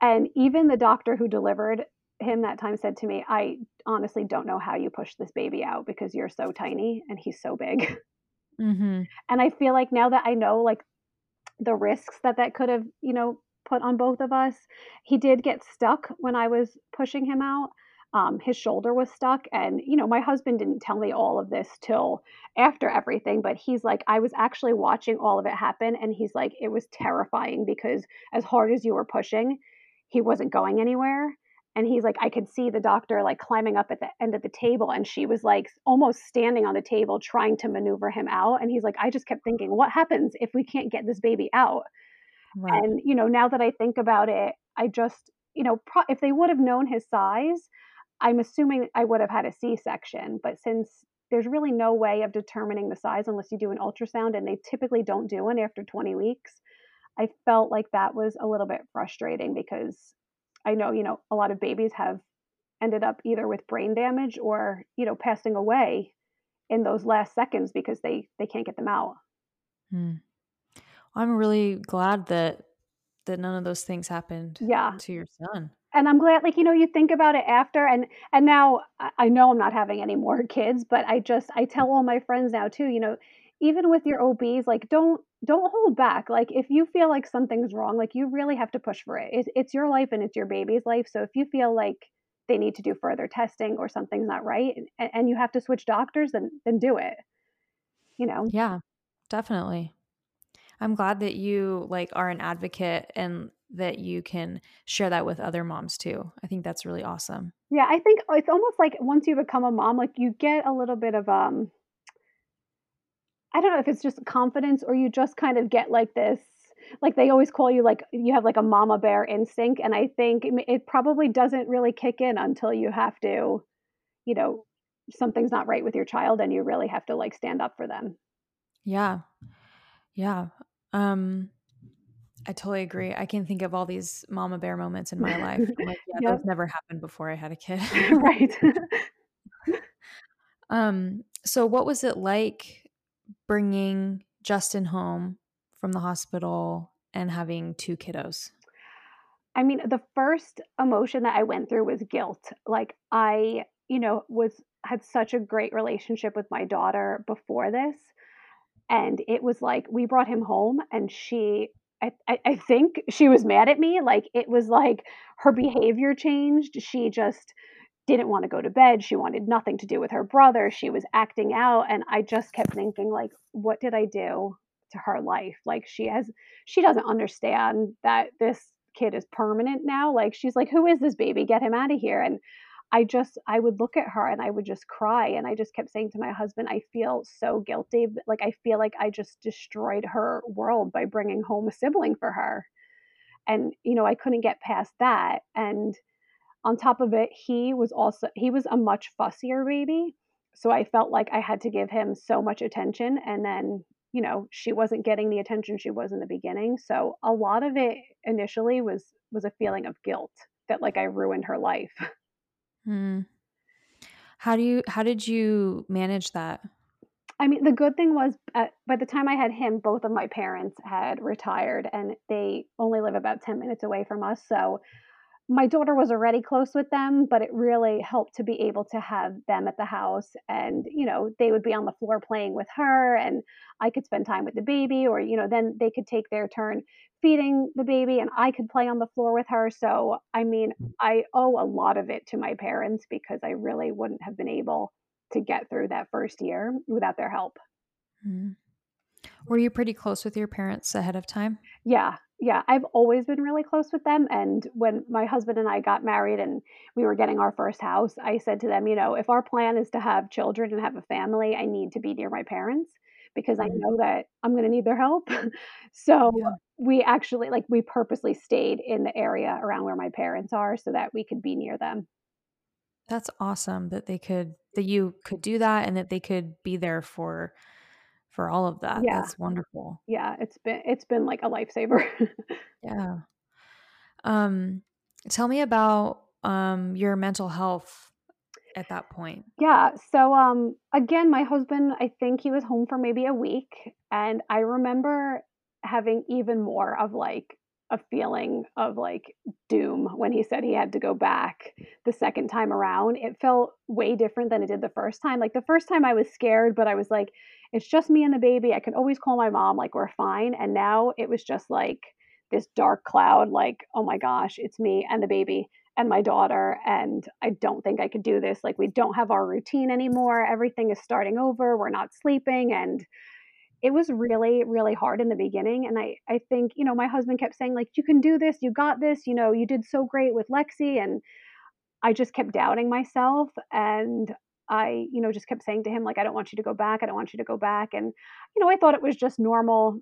and even the doctor who delivered him that time said to me, "I honestly don't know how you pushed this baby out because you're so tiny and he's so big." *laughs* Mhm. And I feel like now that I know, like, the risks that that could have, you know, put on both of us he did get stuck when I was pushing him out, um, his shoulder was stuck, and, you know, my husband didn't tell me all of this till after everything, but he's like, "I was actually watching all of it happen," and he's like, "It was terrifying because as hard as you were pushing, he wasn't going anywhere," and he's like, "I could see the doctor, like, climbing up at the end of the table, and she was, like, almost standing on the table trying to maneuver him out," and he's like, "I just kept thinking, what happens if we can't get this baby out?'" Right. And, you know, now that I think about it, I just you know, pro if they would have known his size, I'm assuming I would have had a C-section, but since there's really no way of determining the size unless you do an ultrasound, and they typically don't do one after 20 weeks, I felt like that was a little bit frustrating because I know, you know, a lot of babies have ended up either with brain damage or, you know, passing away in those last seconds because they they can't get them out. Mm. I'm really glad that that none of those things happened Yeah. to your son. And I'm glad like, you know, you think about it after and and now I know I'm not having any more kids, but I just I tell all my friends now too, you know, even with your OBs, like, don't don't hold back, like, if you feel like something's wrong, like, you really have to push for it. It's it's your life and it's your baby's life, so if you feel like they need to do further testing or something's not right and and you have to switch doctors, then then do it. You know? Yeah, definitely. I'm glad that you, like, are an advocate and that you can share that with other moms too. I think that's really awesome. Yeah, I think it's almost like once you become a mom, like you get a little bit of um I don't know if it's just confidence or you just kind of get like this like they always call you like you have like a mama bear instinct and I think it, probably doesn't really kick in until you have to, you know, something's not right with your child and you really have to like stand up for them. Yeah. Yeah. Um I totally agree. I can think of all these mama bear moments in my life. I'm like, *laughs* yeah, Yep. those never happened before I had a kid. *laughs* Right. *laughs* um, so what was it like bringing Justin home from the hospital and having two kiddos? I mean, the first emotion that I went through was guilt. Like I, you know, was had such a great relationship with my daughter before this, and it was like we brought him home and she I, I, think she was mad at me. Like it was like her behavior changed. She just didn't want to go to bed. She wanted nothing to do with her brother. She was acting out. And I just kept thinking, like, what did I do to her life? Like she has she doesn't understand that this kid is permanent now. Like she's like, Who is this baby? Get him out of here. And I just I would look at her and I would just cry and I just kept saying to my husband, I feel so guilty. Like I feel like I just destroyed her world by bringing home a sibling for her. And you know, I couldn't get past that. And on top of it, he was also he was a much fussier baby. So I felt like I had to give him so much attention and then you know she wasn't getting the attention she was in the beginning so a lot of it initially was was a feeling of guilt that like i ruined her life *laughs* Hmm. How do you how did you manage that? I mean, the good thing was, uh, by the time I had him, both of my parents had retired, and they only live about 10 minutes away from us, so my daughter was already close with them, but it really helped to be able to have them at the house and, you know, they would be on the floor playing with her and I could spend time with the baby or, you know, then they could take their turn feeding the baby and I could play on the floor with her. So, I mean, I owe a lot of it to my parents because I really wouldn't have been able to get through that first year without their help. Hmm. Were you pretty close with your parents ahead of time? Yeah, yeah, I've always been really close with them, and when my husband and I got married and we were getting our first house, I said to them, you know, "If our plan is to have children and have a family, I need to be near my parents because I know that I'm gonna need their help." *laughs* So, yeah. we actually like, we purposely stayed in the area around where my parents are so that we could be near them. That's awesome that they could that you could do that and that they could be there for for all of that. Yeah, That's wonderful. yeah, it's been it's been like a lifesaver. *laughs* Yeah. Um, tell me about um your mental health at that point. Yeah, so, um, again, my husband, I think he was home for maybe a week, and I remember having even more of, like, a feeling of, like, doom when he said he had to go back the second time around. It felt way different than it did the first time. Like, the first time I was scared, but I was like, "It's just me and the baby. I can always call my mom, like, we're fine." And now it was just, like, this dark cloud, like, "Oh my gosh, it's me and the baby." and my daughter and I don't think I could do this. Like we don't have our routine anymore. Everything is starting over. We're not sleeping and it was really really hard in the beginning and I I think, you know, my husband kept saying like you can do this. You got this. You know, you did so great with Lexi and I just kept doubting myself and I, you know, just kept saying to him like I don't want you to go back. I don't want you to go back and you know, I thought it was just normal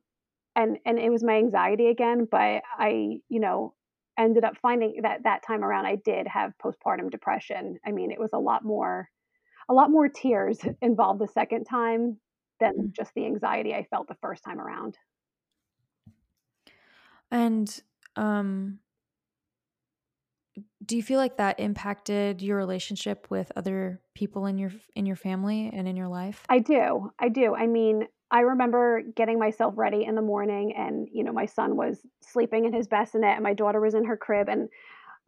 and and it was my anxiety again but i you know ended up finding that that time around i did have postpartum depression i mean it was a lot more a lot more tears *laughs* involved the second time than Mm. just the anxiety i felt the first time around And um do you feel like that impacted your relationship with other people in your in your family and in your life? i do i do i mean i remember getting myself ready in the morning and you know my son was sleeping in his bassinet and my daughter was in her crib and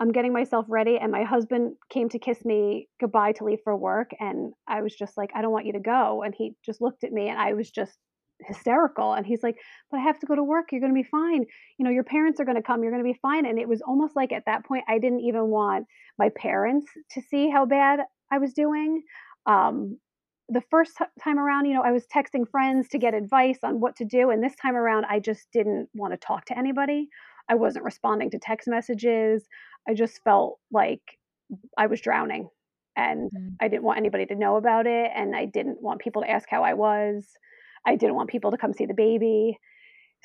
I'm getting myself ready, and my husband came to kiss me goodbye to leave for work, and I was just like, "I don't want you to go," and he just looked at me, and I was just hysterical, and he's like, "But I have to go to work, you're gonna be fine. You know, your parents are gonna come, you're gonna be fine," and it was almost like at that point, I didn't even want my parents to see how bad I was doing. Um, the first ti time around, you know, I was texting friends to get advice on what to do, and this time around, I just didn't wanna talk to anybody I wasn't responding to text messages. I just felt like I was drowning and Mm. I didn't want anybody to know about it and I didn't want people to ask how I was. I didn't want people to come see the baby.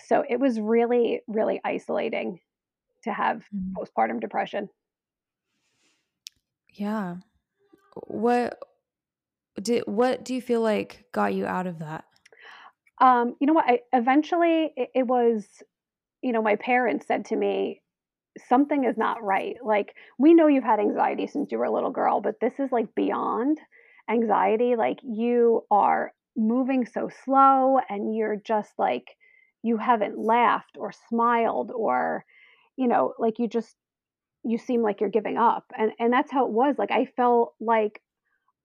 So it was really, really isolating to have Mm. postpartum depression. Yeah. What did what do you feel like got you out of that? Um, you know what? I eventually it, it was, you know, my parents said to me, something is not right. Like, we know you've had anxiety since you were a little girl, but this is like beyond anxiety. Like, you are moving so slow and you're just like, you haven't laughed or smiled or, you know, like you just, you seem like you're giving up. And, and that's how it was. Like, I felt like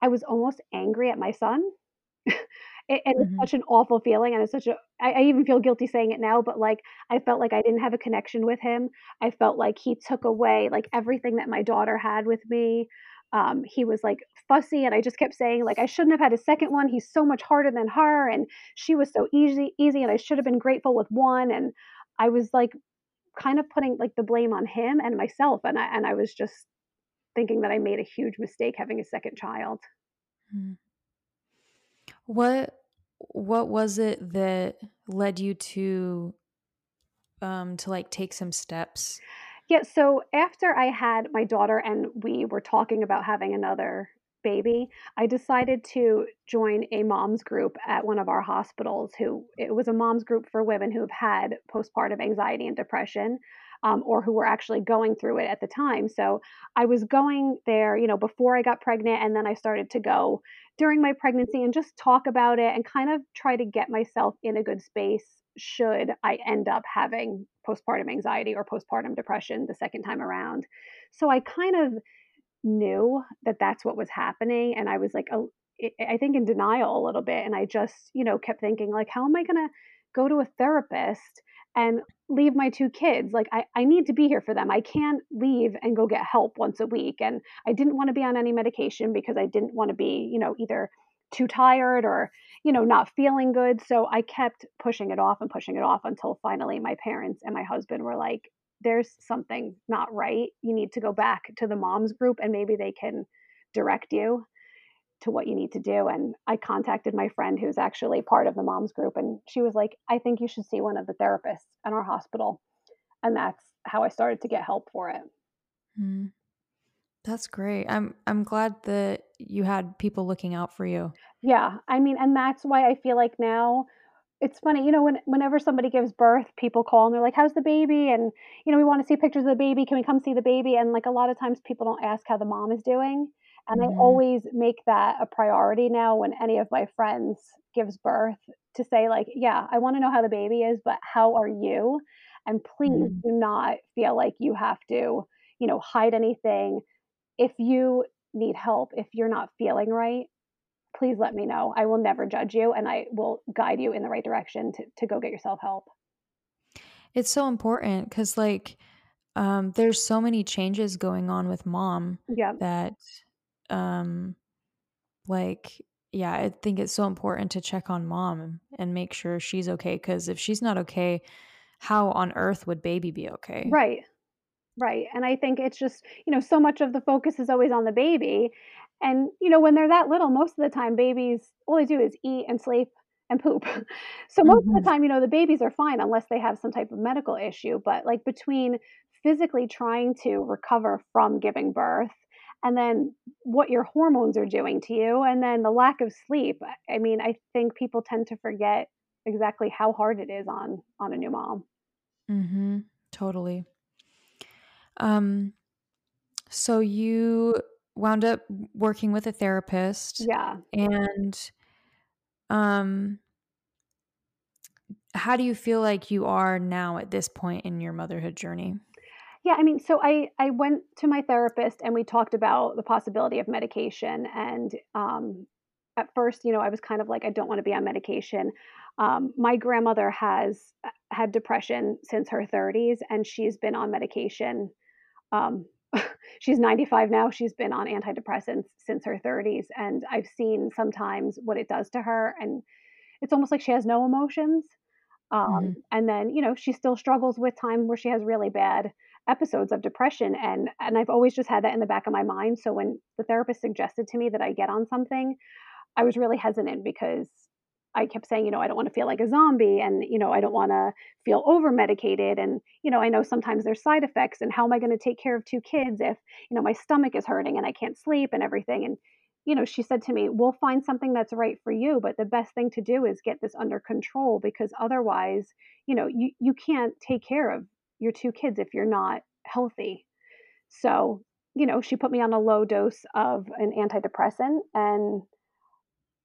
I was almost angry at my son *laughs* it, and it's Mhm. such an awful feeling, and it's such a I, I even feel guilty saying it now, but like I felt like I didn't have a connection with him. I felt like he took away like everything that my daughter had with me. Um, he was like fussy, and I just kept saying like I shouldn't have had a second one. He's so much harder than her, and she was so easy, easy, and I should have been grateful with one. And I was like kind of putting like the blame on him and myself, and I and I was just thinking that I made a huge mistake having a second child. Mm. What what was it that led you to um to like take some steps? Yeah, so after I had my daughter and we were talking about having another baby, I decided to join a mom's group at one of our hospitals who it was a mom's group for women who have had postpartum anxiety and depression. Um, or who were actually going through it at the time. So I was going there, you know, before I got pregnant, and then I started to go during my pregnancy and just talk about it and kind of try to get myself in a good space should I end up having postpartum anxiety or postpartum depression the second time around. So I kind of knew that that's what was happening and I was like a, I think in denial a little bit and I just, you know, kept thinking like how am I going to go to a therapist and leave my two kids? Like I I need to be here for them. I can't leave and go get help once a week and I didn't want to be on any medication because I didn't want to be, you know, either too tired or you know not feeling good so i kept pushing it off and pushing it off until finally my parents and my husband were like there's something not right you need to go back to the moms group and maybe they can direct you to what you need to do and i contacted my friend who's actually part of the moms group and she was like i think you should see one of the therapists in our hospital and that's how i started to get help for it Mm. That's great. I'm I'm glad that you had people looking out for you. yeah i mean and that's why i feel like now It's funny, you know, when whenever somebody gives birth, people call and they're like, "How's the baby?" And, you know, "We wanna see pictures of the baby. Can we come see the baby?" And, like, a lot of times people don't ask how the mom is doing, and I Mhm. always make that a priority now when any of my friends gives birth to say, like, "Yeah, I wanna know how the baby is, but how are you? And please Mhm. do not feel like you have to, you know, hide anything. If you need help, if you're not feeling right, please let me know. I will never judge you, and I will guide you in the right direction to to go get yourself help. It's so important cuz like um there's so many changes going on with mom Yeah, that um like yeah, I think it's so important to check on mom and make sure she's okay cuz if she's not okay, how on earth would baby be okay? right, right, and I think it's just, you know, so much of the focus is always on the baby, and, you know, when they're that little, most of the time, babies, all they do is eat and sleep and poop. *laughs* So most of the Mhm. time, you know, the babies are fine unless they have some type of medical issue, but, like, between physically trying to recover from giving birth and then what your hormones are doing to you, and then the lack of sleep, I I mean, I think people tend to forget exactly how hard it is on on a new mom. Mhm. Totally. Um so you wound up working with a therapist Yeah. and um how do you feel like you are now at this point in your motherhood journey? Yeah, I mean, so I I went to my therapist and we talked about the possibility of medication. And um, at first, you know, I was kind of like, I don't want to be on medication. Um, my grandmother has uh, had depression since her 30s, and she's been on medication. Um, *laughs* she's 95 now. She's been on antidepressants since her 30s, and I've seen sometimes what it does to her, and it's almost like she has no emotions. Um, Mhm. and then, you know, she still struggles with time where she has really bad episodes of depression and and I've always just had that in the back of my mind. So when the therapist suggested to me that I get on something, I was really hesitant because I kept saying, you know, I don't want to feel like a zombie and, you know, I don't want to feel over medicated. And, you know, I know sometimes there's side effects and how am I going to take care of two kids if, you know, my stomach is hurting and I can't sleep and everything. And, you know, she said to me, we'll find something that's right for you, but the best thing to do is get this under control because otherwise, you know, you, you can't take care of your two kids if you're not healthy. So, you know, she put me on a low dose of an antidepressant and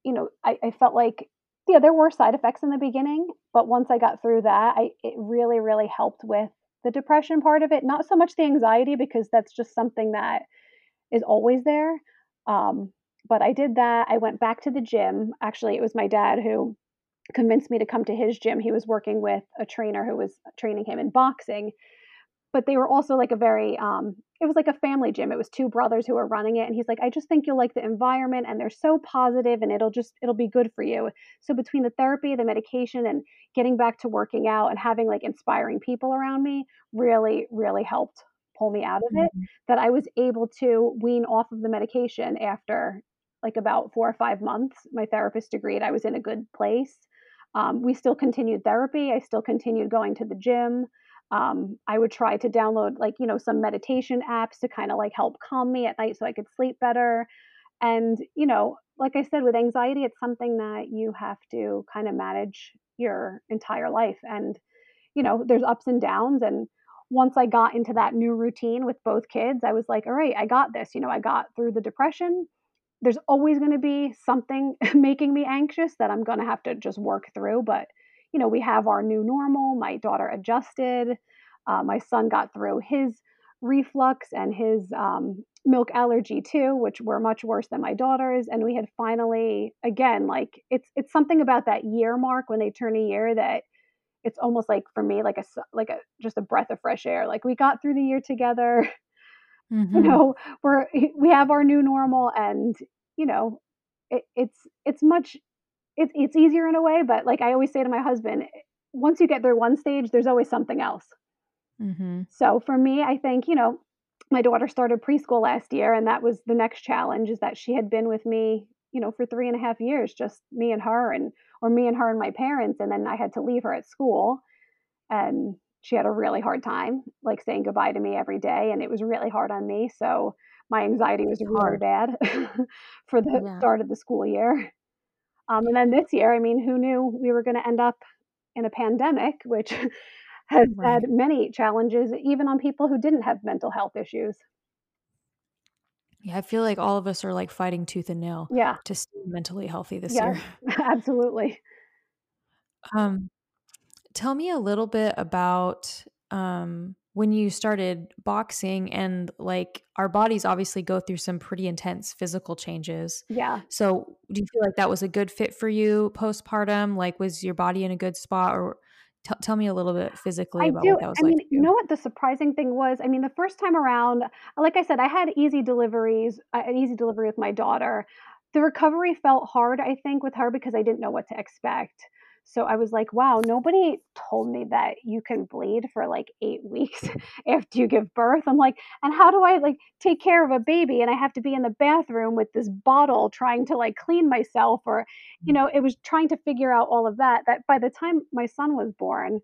you know, I, I felt like, yeah, there were side effects in the beginning, but once I got through that, I it really, really helped with the depression part of it. Not so much the anxiety because that's just something that is always there. Um, but I did that. I went back to the gym. Actually, it was my dad who convinced me to come to his gym. He was working with a trainer who was training him in boxing but they were also like a very um it was like a family gym. It was two brothers who were running it and he's like i just think you'll like the environment and they're so positive and it'll just it'll be good for you. So between the therapy the medication and getting back to working out and having like inspiring people around me really really helped pull me out of it Mhm. that i was able to wean off of the medication after like about four or five months. My therapist agreed i was in a good place. Um, we still continued therapy. I still continued going to the gym um, I would try to download like, you know, some meditation apps to kind of like help calm me at night so I could sleep better. And, you know, like I said, with anxiety, it's something that you have to kind of manage your entire life. And, you know, there's ups and downs. And once I got into that new routine with both kids, I was like, all right, I got this. You know, I got through the depression. There's always going to be something *laughs* making me anxious that I'm going to have to just work through. But, you know, we have our new normal. My daughter adjusted. Uh, my son got through his reflux and his um, milk allergy too, which were much worse than my daughter's. And we had finally, again, like it's it's something about that year mark when they turn a year that it's almost like for me like a like a just a breath of fresh air. Like we got through the year together. *laughs* You Mhm. know, we're we have our new normal, and you know, it, it's it's much it's it's easier in a way. But like I always say to my husband, once you get through one stage, there's always something else. Mhm. So for me, I think, you know, my daughter started preschool last year, and that was the next challenge is that she had been with me, you know, for three and a half years, just me and her, and or me and her and my parents. And then I had to leave her at school, and she had a really hard time, like saying goodbye to me every day. And it was really hard on me. So my anxiety was really hard. bad *laughs* for the Yeah. start of the school year. Um, and then this year, I mean, who knew we were going to end up in a pandemic, which *laughs* has had many challenges, even on people who didn't have mental health issues. Yeah, I feel like all of us are like fighting tooth and nail Yeah, to stay mentally healthy this year. *laughs* absolutely. Um, tell me a little bit about um when you started boxing and like our bodies obviously go through some pretty intense physical changes. Yeah, So, do you feel like that was a good fit for you postpartum? Like, was your body in a good spot, or tell tell me a little bit physically I about do. what that was I like mean, you you? know what the surprising thing was? I mean, the first time around, like I said, I had easy deliveries, uh, an easy delivery with my daughter. The recovery felt hard, I think, with her because I didn't know what to expect. So I was like, wow, nobody told me that you can bleed for like eight weeks *laughs* after you give birth. I'm like, and how do I like take care of a baby? And I have to be in the bathroom with this bottle trying to like clean myself or, you mm. know, it was trying to figure out all of that. That by the time my son was born,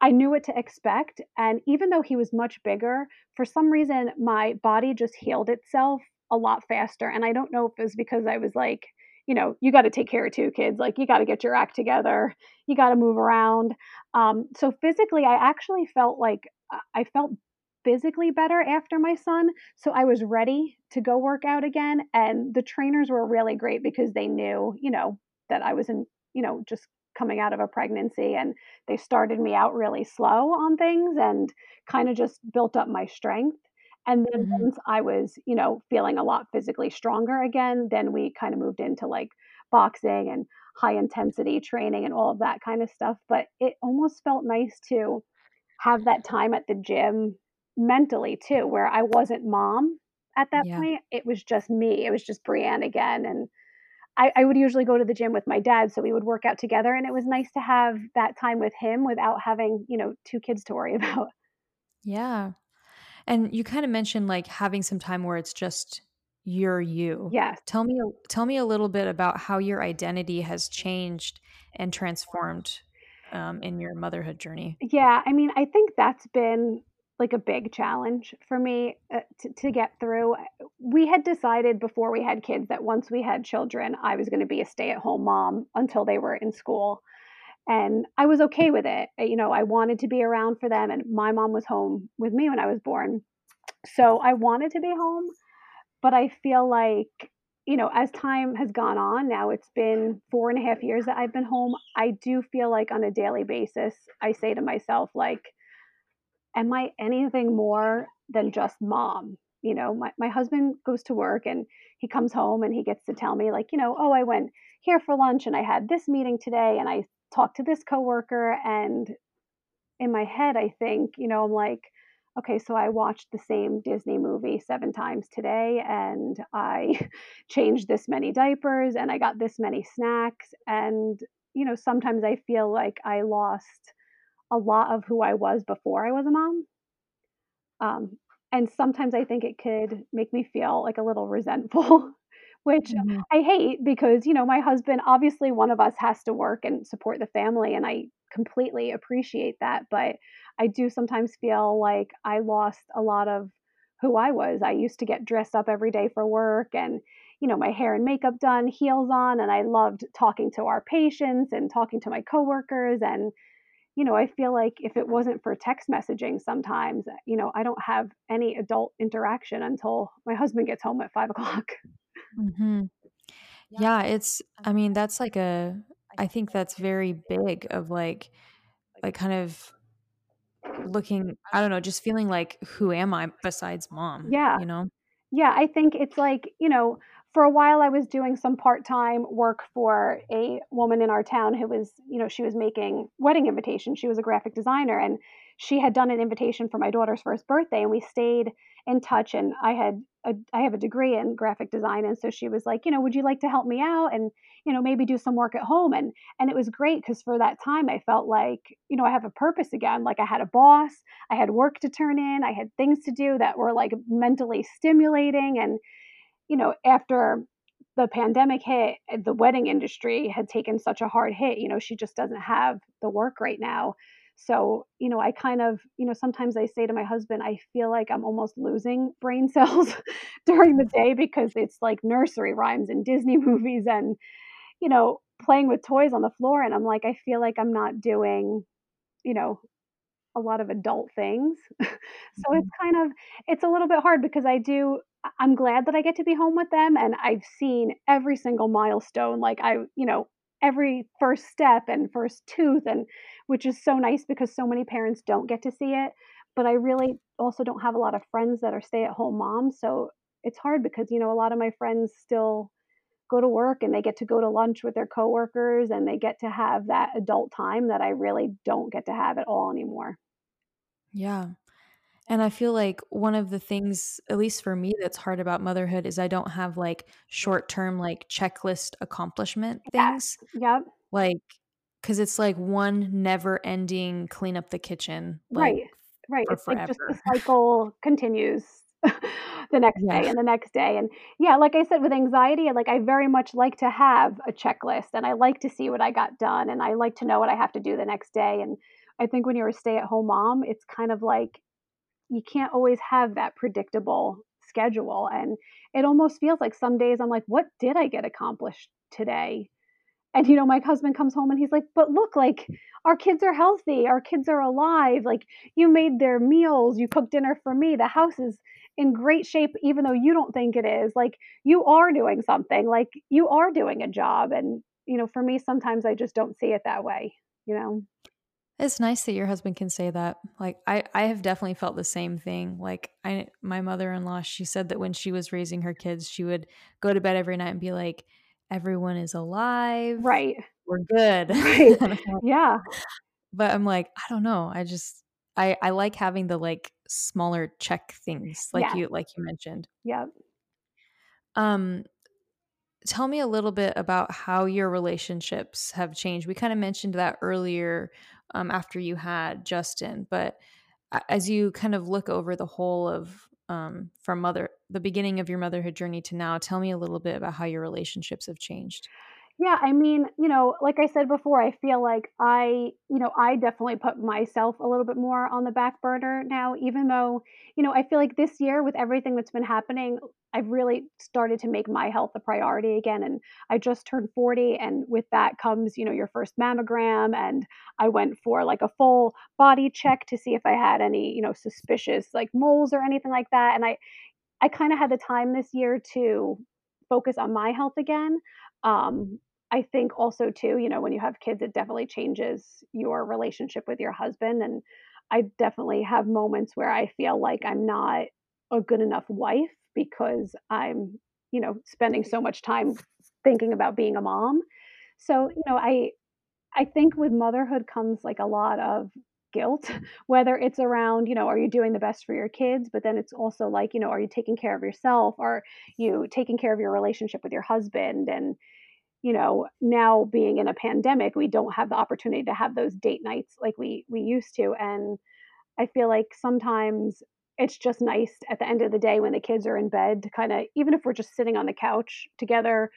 I knew what to expect, and even though he was much bigger, for some reason, my body just healed itself a lot faster, and I don't know if it was because I was like, you know, "You gotta take care of 2 kids, like, you gotta get your act together, you gotta move around." Um, so physically, I actually felt like I I felt physically better after my son, so I was ready to go work out again, and the trainers were really great because they knew, you know, that I was in you know, just coming out of a pregnancy, and they started me out really slow on things and kinda just built up my strength, and then Mhm. once I was, you know, feeling a lot physically stronger again, then we kinda moved into, like, boxing and high intensity training and all of that kinda stuff, but it almost felt nice to have that time at the gym mentally too, where I wasn't mom at that Yeah. point, it was just me, it was just Brienne again, and I, I would usually go to the gym with my dad, so we would work out together, and it was nice to have that time with him without having, you know, 2 kids to worry *laughs* about. Yeah. And you kinda mentioned, like, having some time where it's just you're you. Yes. Tell me a tell me a little bit about how your identity has changed and transformed, um, in your motherhood journey. Yeah, I mean, I think that's been, like, a big challenge for me, uh, to to get through. Uh, we had decided before we had kids that once we had children, I was gonna be a stay-at-home mom until they were in school, and I was okay with it. You know, I wanted to be around for them, and my mom was home with me when I was born. So, I wanted to be home, but I feel like, you know, as time has gone on, now it's been 4 and a half years that I've been home, I do feel like on a daily basis, I say to myself, like, "Am I anything more than just mom?" You know, my my husband goes to work and he comes home and he gets to tell me like, you know, "Oh, I went here for lunch and I had this meeting today and I talked to this coworker," and in my head, I think, you know, I'm like, "Okay, so I watched the same Disney movie 7 times today, and I *laughs* changed this many diapers, and I got this many snacks," and, you know, sometimes I feel like I lost a lot of who I was before I was a mom. Um, and sometimes I think it could make me feel, like, a little *laughs* resentful, which Mhm. I hate because, you know, my husband obviously, one of us has to work and support the family, and I completely appreciate that, but I do sometimes feel like I lost a lot of who I was. I used to get dressed up every day for work and, you know, my hair and makeup done, heels on, and I loved talking to our patients and talking to my coworkers, and, you know, I feel like if it wasn't for text messaging sometimes, you know, I don't have any adult interaction until my husband gets home at 5:00. Mhm. Yeah, it's I mean, that's like a I think that's very big of, like like, kind of looking I don't know, just feeling like, "Who am I besides mom?" Yeah. You know? Yeah, I think it's like, you know, for a while I was doing some part-time work for a woman in our town who was, you know, she was making wedding invitations, she was a graphic designer, and she had done an invitation for my daughter's 1st birthday, and we stayed in touch, and I had a I have a degree in graphic design, and so she was like, you know, "Would you like to help me out and, you know, maybe do some work at home?" And and it was great because for that time, I felt like, you know, I have a purpose again, like, I had a boss, I had work to turn in, I had things to do that were, like, mentally stimulating, and, you know, after the pandemic hit, the wedding industry had taken such a hard hit, you know, she just doesn't have the work right now. So, you know, I kind of you know, sometimes I say to my husband, I feel like I'm almost losing brain *laughs* cells during the day because it's like nursery rhymes and Disney *laughs* movies and, you know, playing with toys on the floor, and I'm like, I feel like I'm not doing, you know, a lot of adult things. *laughs* So it's Mhm. kind of it's a little bit hard because I do I'm glad that I get to be home with them, and I've seen every single milestone, like, I you know, every 1st step and 1st tooth and which is so nice because so many parents don't get to see it, but I really also don't have a lot of friends that are stay-at-home moms, so it's hard because, you know, a lot of my friends still go to work, and they get to go to lunch with their coworkers, and they get to have that adult time that I really don't get to have at all anymore. Yeah. And I feel like one of the things, at least for me, that's hard about motherhood is I don't have, like, short-term, like, checklist accomplishment things. Yep. Like, cause it's like one never-ending clean up the kitchen, like, Right. Right, it's like just the *laughs* cycle continues *laughs* the next Yeah. day and the next day, and yeah, like I said, with anxiety, like, I very much like to have a checklist, and I like to see what I got done, and I like to know what I have to do the next day, and I think when you're a stay-at-home mom, it's kind of like you can't always have that predictable schedule, and it almost feels like some days I'm like, "What did I get accomplished today?" And, you know, my husband comes home and he's like, "But look, like, our kids are healthy, our kids are alive, like, you made their meals, you cooked dinner for me, the house is in great shape even though you don't think it is, like, you are doing something, like, you are doing a job," and, you know, for me, sometimes I just don't see it that way, you know? It's nice that your husband can say that. Like, I I have definitely felt the same thing. Like, I my mother-in-law, she said that when she was raising her kids, she would go to bed every night and be like, "Everyone is alive. Right. We're good." Right. *laughs* Yeah. But I'm like, I don't know. I just I I like having the, like, smaller check things like Yes. you like you mentioned. Yeah. Um tell me a little bit about how your relationships have changed. We kind of mentioned that earlier um, after you had Justin, but as you kind of look over the whole of um, from mother the beginning of your motherhood journey to now, tell me a little bit about how your relationships have changed. Yeah, I mean, you know, like I said before, I feel like I, you know, I definitely put myself a little bit more on the back burner now, even though, you know, I feel like this year with everything that's been happening, I've really started to make my health a priority again. And I just turned 40, and with that comes, you know, your first mammogram. And I went for like a full body check to see if I had any, you know, suspicious like moles or anything like that. And I, I kind of had the time this year to focus on my health again. Um, I think also too, you know, when you have kids, it definitely changes your relationship with your husband. And I definitely have moments where I feel like I'm not a good enough wife because I'm, you know, spending so much time thinking about being a mom. So, you know, I I think with motherhood comes like a lot of guilt, *laughs* whether it's around, you know, are you doing the best for your kids? But then it's also like, you know, are you taking care of yourself? Are you taking care of your relationship with your husband? And, you know, now being in a pandemic, we don't have the opportunity to have those date nights like we we used to. And I feel like sometimes it's just nice at the end of the day when the kids are in bed to kind of even if we're just sitting on the couch together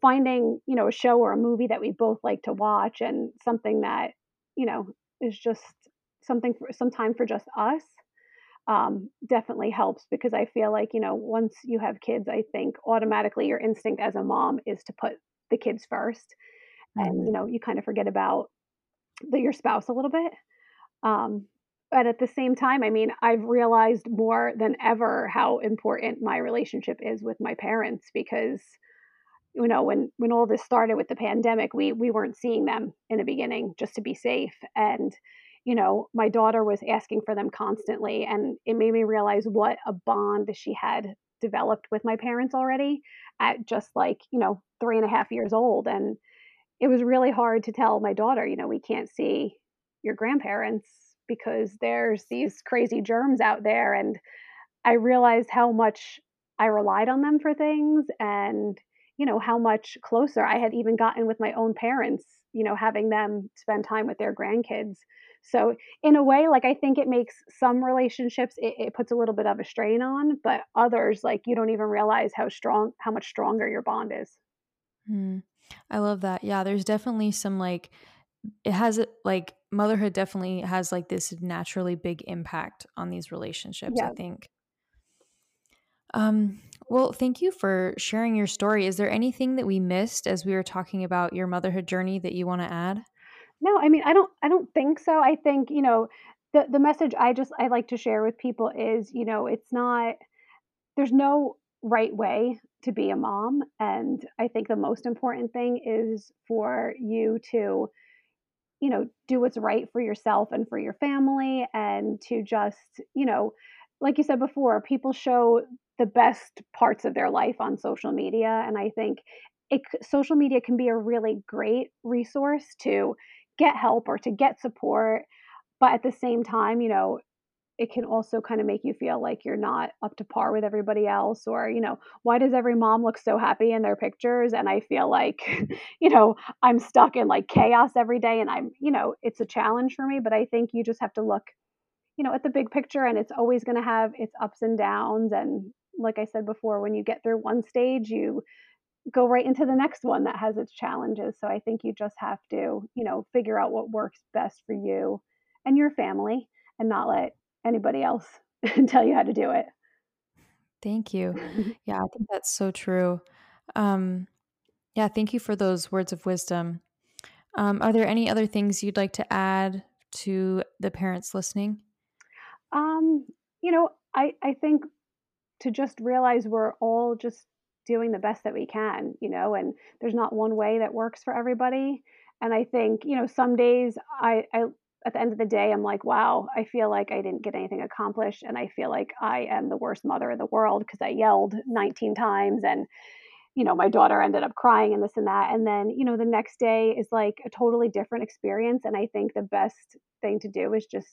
finding you know a show or a movie that we both like to watch and something that you know is just something for some time for just us um, definitely helps because I feel like, you know, once you have kids, I think automatically your instinct as a mom is to put the kids 1st And, Mhm. you know, you kind of forget about the, your spouse a little bit. Um, but at the same time, I mean, I've realized more than ever how important my relationship is with my parents because you know when when all this started with the pandemic we we weren't seeing them in the beginning just to be safe and you know my daughter was asking for them constantly and it made me realize what a bond she had developed with my parents already at just like you know three and a half years old and it was really hard to tell my daughter you know we can't see your grandparents because there's these crazy germs out there and I realized how much I relied on them for things and, you know, how much closer I had even gotten with my own parents, you know, having them spend time with their grandkids. So, in a way, like, I think it makes some relationships, it, it puts a little bit of a strain on, but others, like, you don't even realize how strong, how much stronger your bond is. Mm. I love that. Yeah, there's definitely some like it has a- like motherhood definitely has like this naturally big impact on these relationships, I think. Um well, thank you for sharing your story. Is there anything that we missed as we were talking about your motherhood journey that you want to add? No, I mean, I don't I don't think so. I think, you know, the the message I just I like to share with people is, you know, it's not there's no right way to be a mom and I think the most important thing is for you to, you know, do what's right for yourself and for your family and to just, you know, like you said before, people show the best parts of their life on social media and I think it social media can be a really great resource to get help or to get support but at the same time, you know, it can also kind of make you feel like you're not up to par with everybody else or you know why does every mom look so happy in their pictures? and i feel like *laughs* you know i'm stuck in like chaos every day and i'm you know it's a challenge for me but i think you just have to look you know at the big picture and it's always going to have its ups and downs and like i said before when you get through one stage you go right into the next one that has its challenges so i think you just have to you know figure out what works best for you and your family and not let anybody else *laughs* tell you how to do it. Thank you. *laughs* Yeah, I think that's so true. Um yeah, thank you for those words of wisdom. Um are there any other things you'd like to add to the parents listening? um, you know, I I think to just realize we're all just doing the best that we can, you know, and there's not one way that works for everybody. And I think, you know, some days I, I at the end of the day, I'm like, wow, I feel like I didn't get anything accomplished. And I feel like I am the worst mother in the world because I yelled 19 times and, you know, my daughter ended up crying and this and that. And then, you know, the next day is like a totally different experience. And I think the best thing to do is just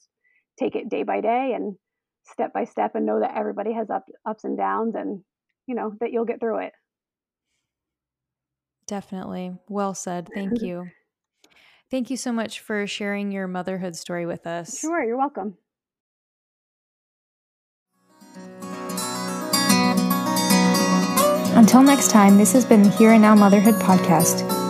take it day by day and step by step and know that everybody has up, ups and downs and, you know, that you'll get through it. Definitely. Well said. Thank *laughs* you. Thank you so much for sharing your motherhood story with us. Sure, you're welcome. Until next time, this has been the Here and Now Motherhood Podcast.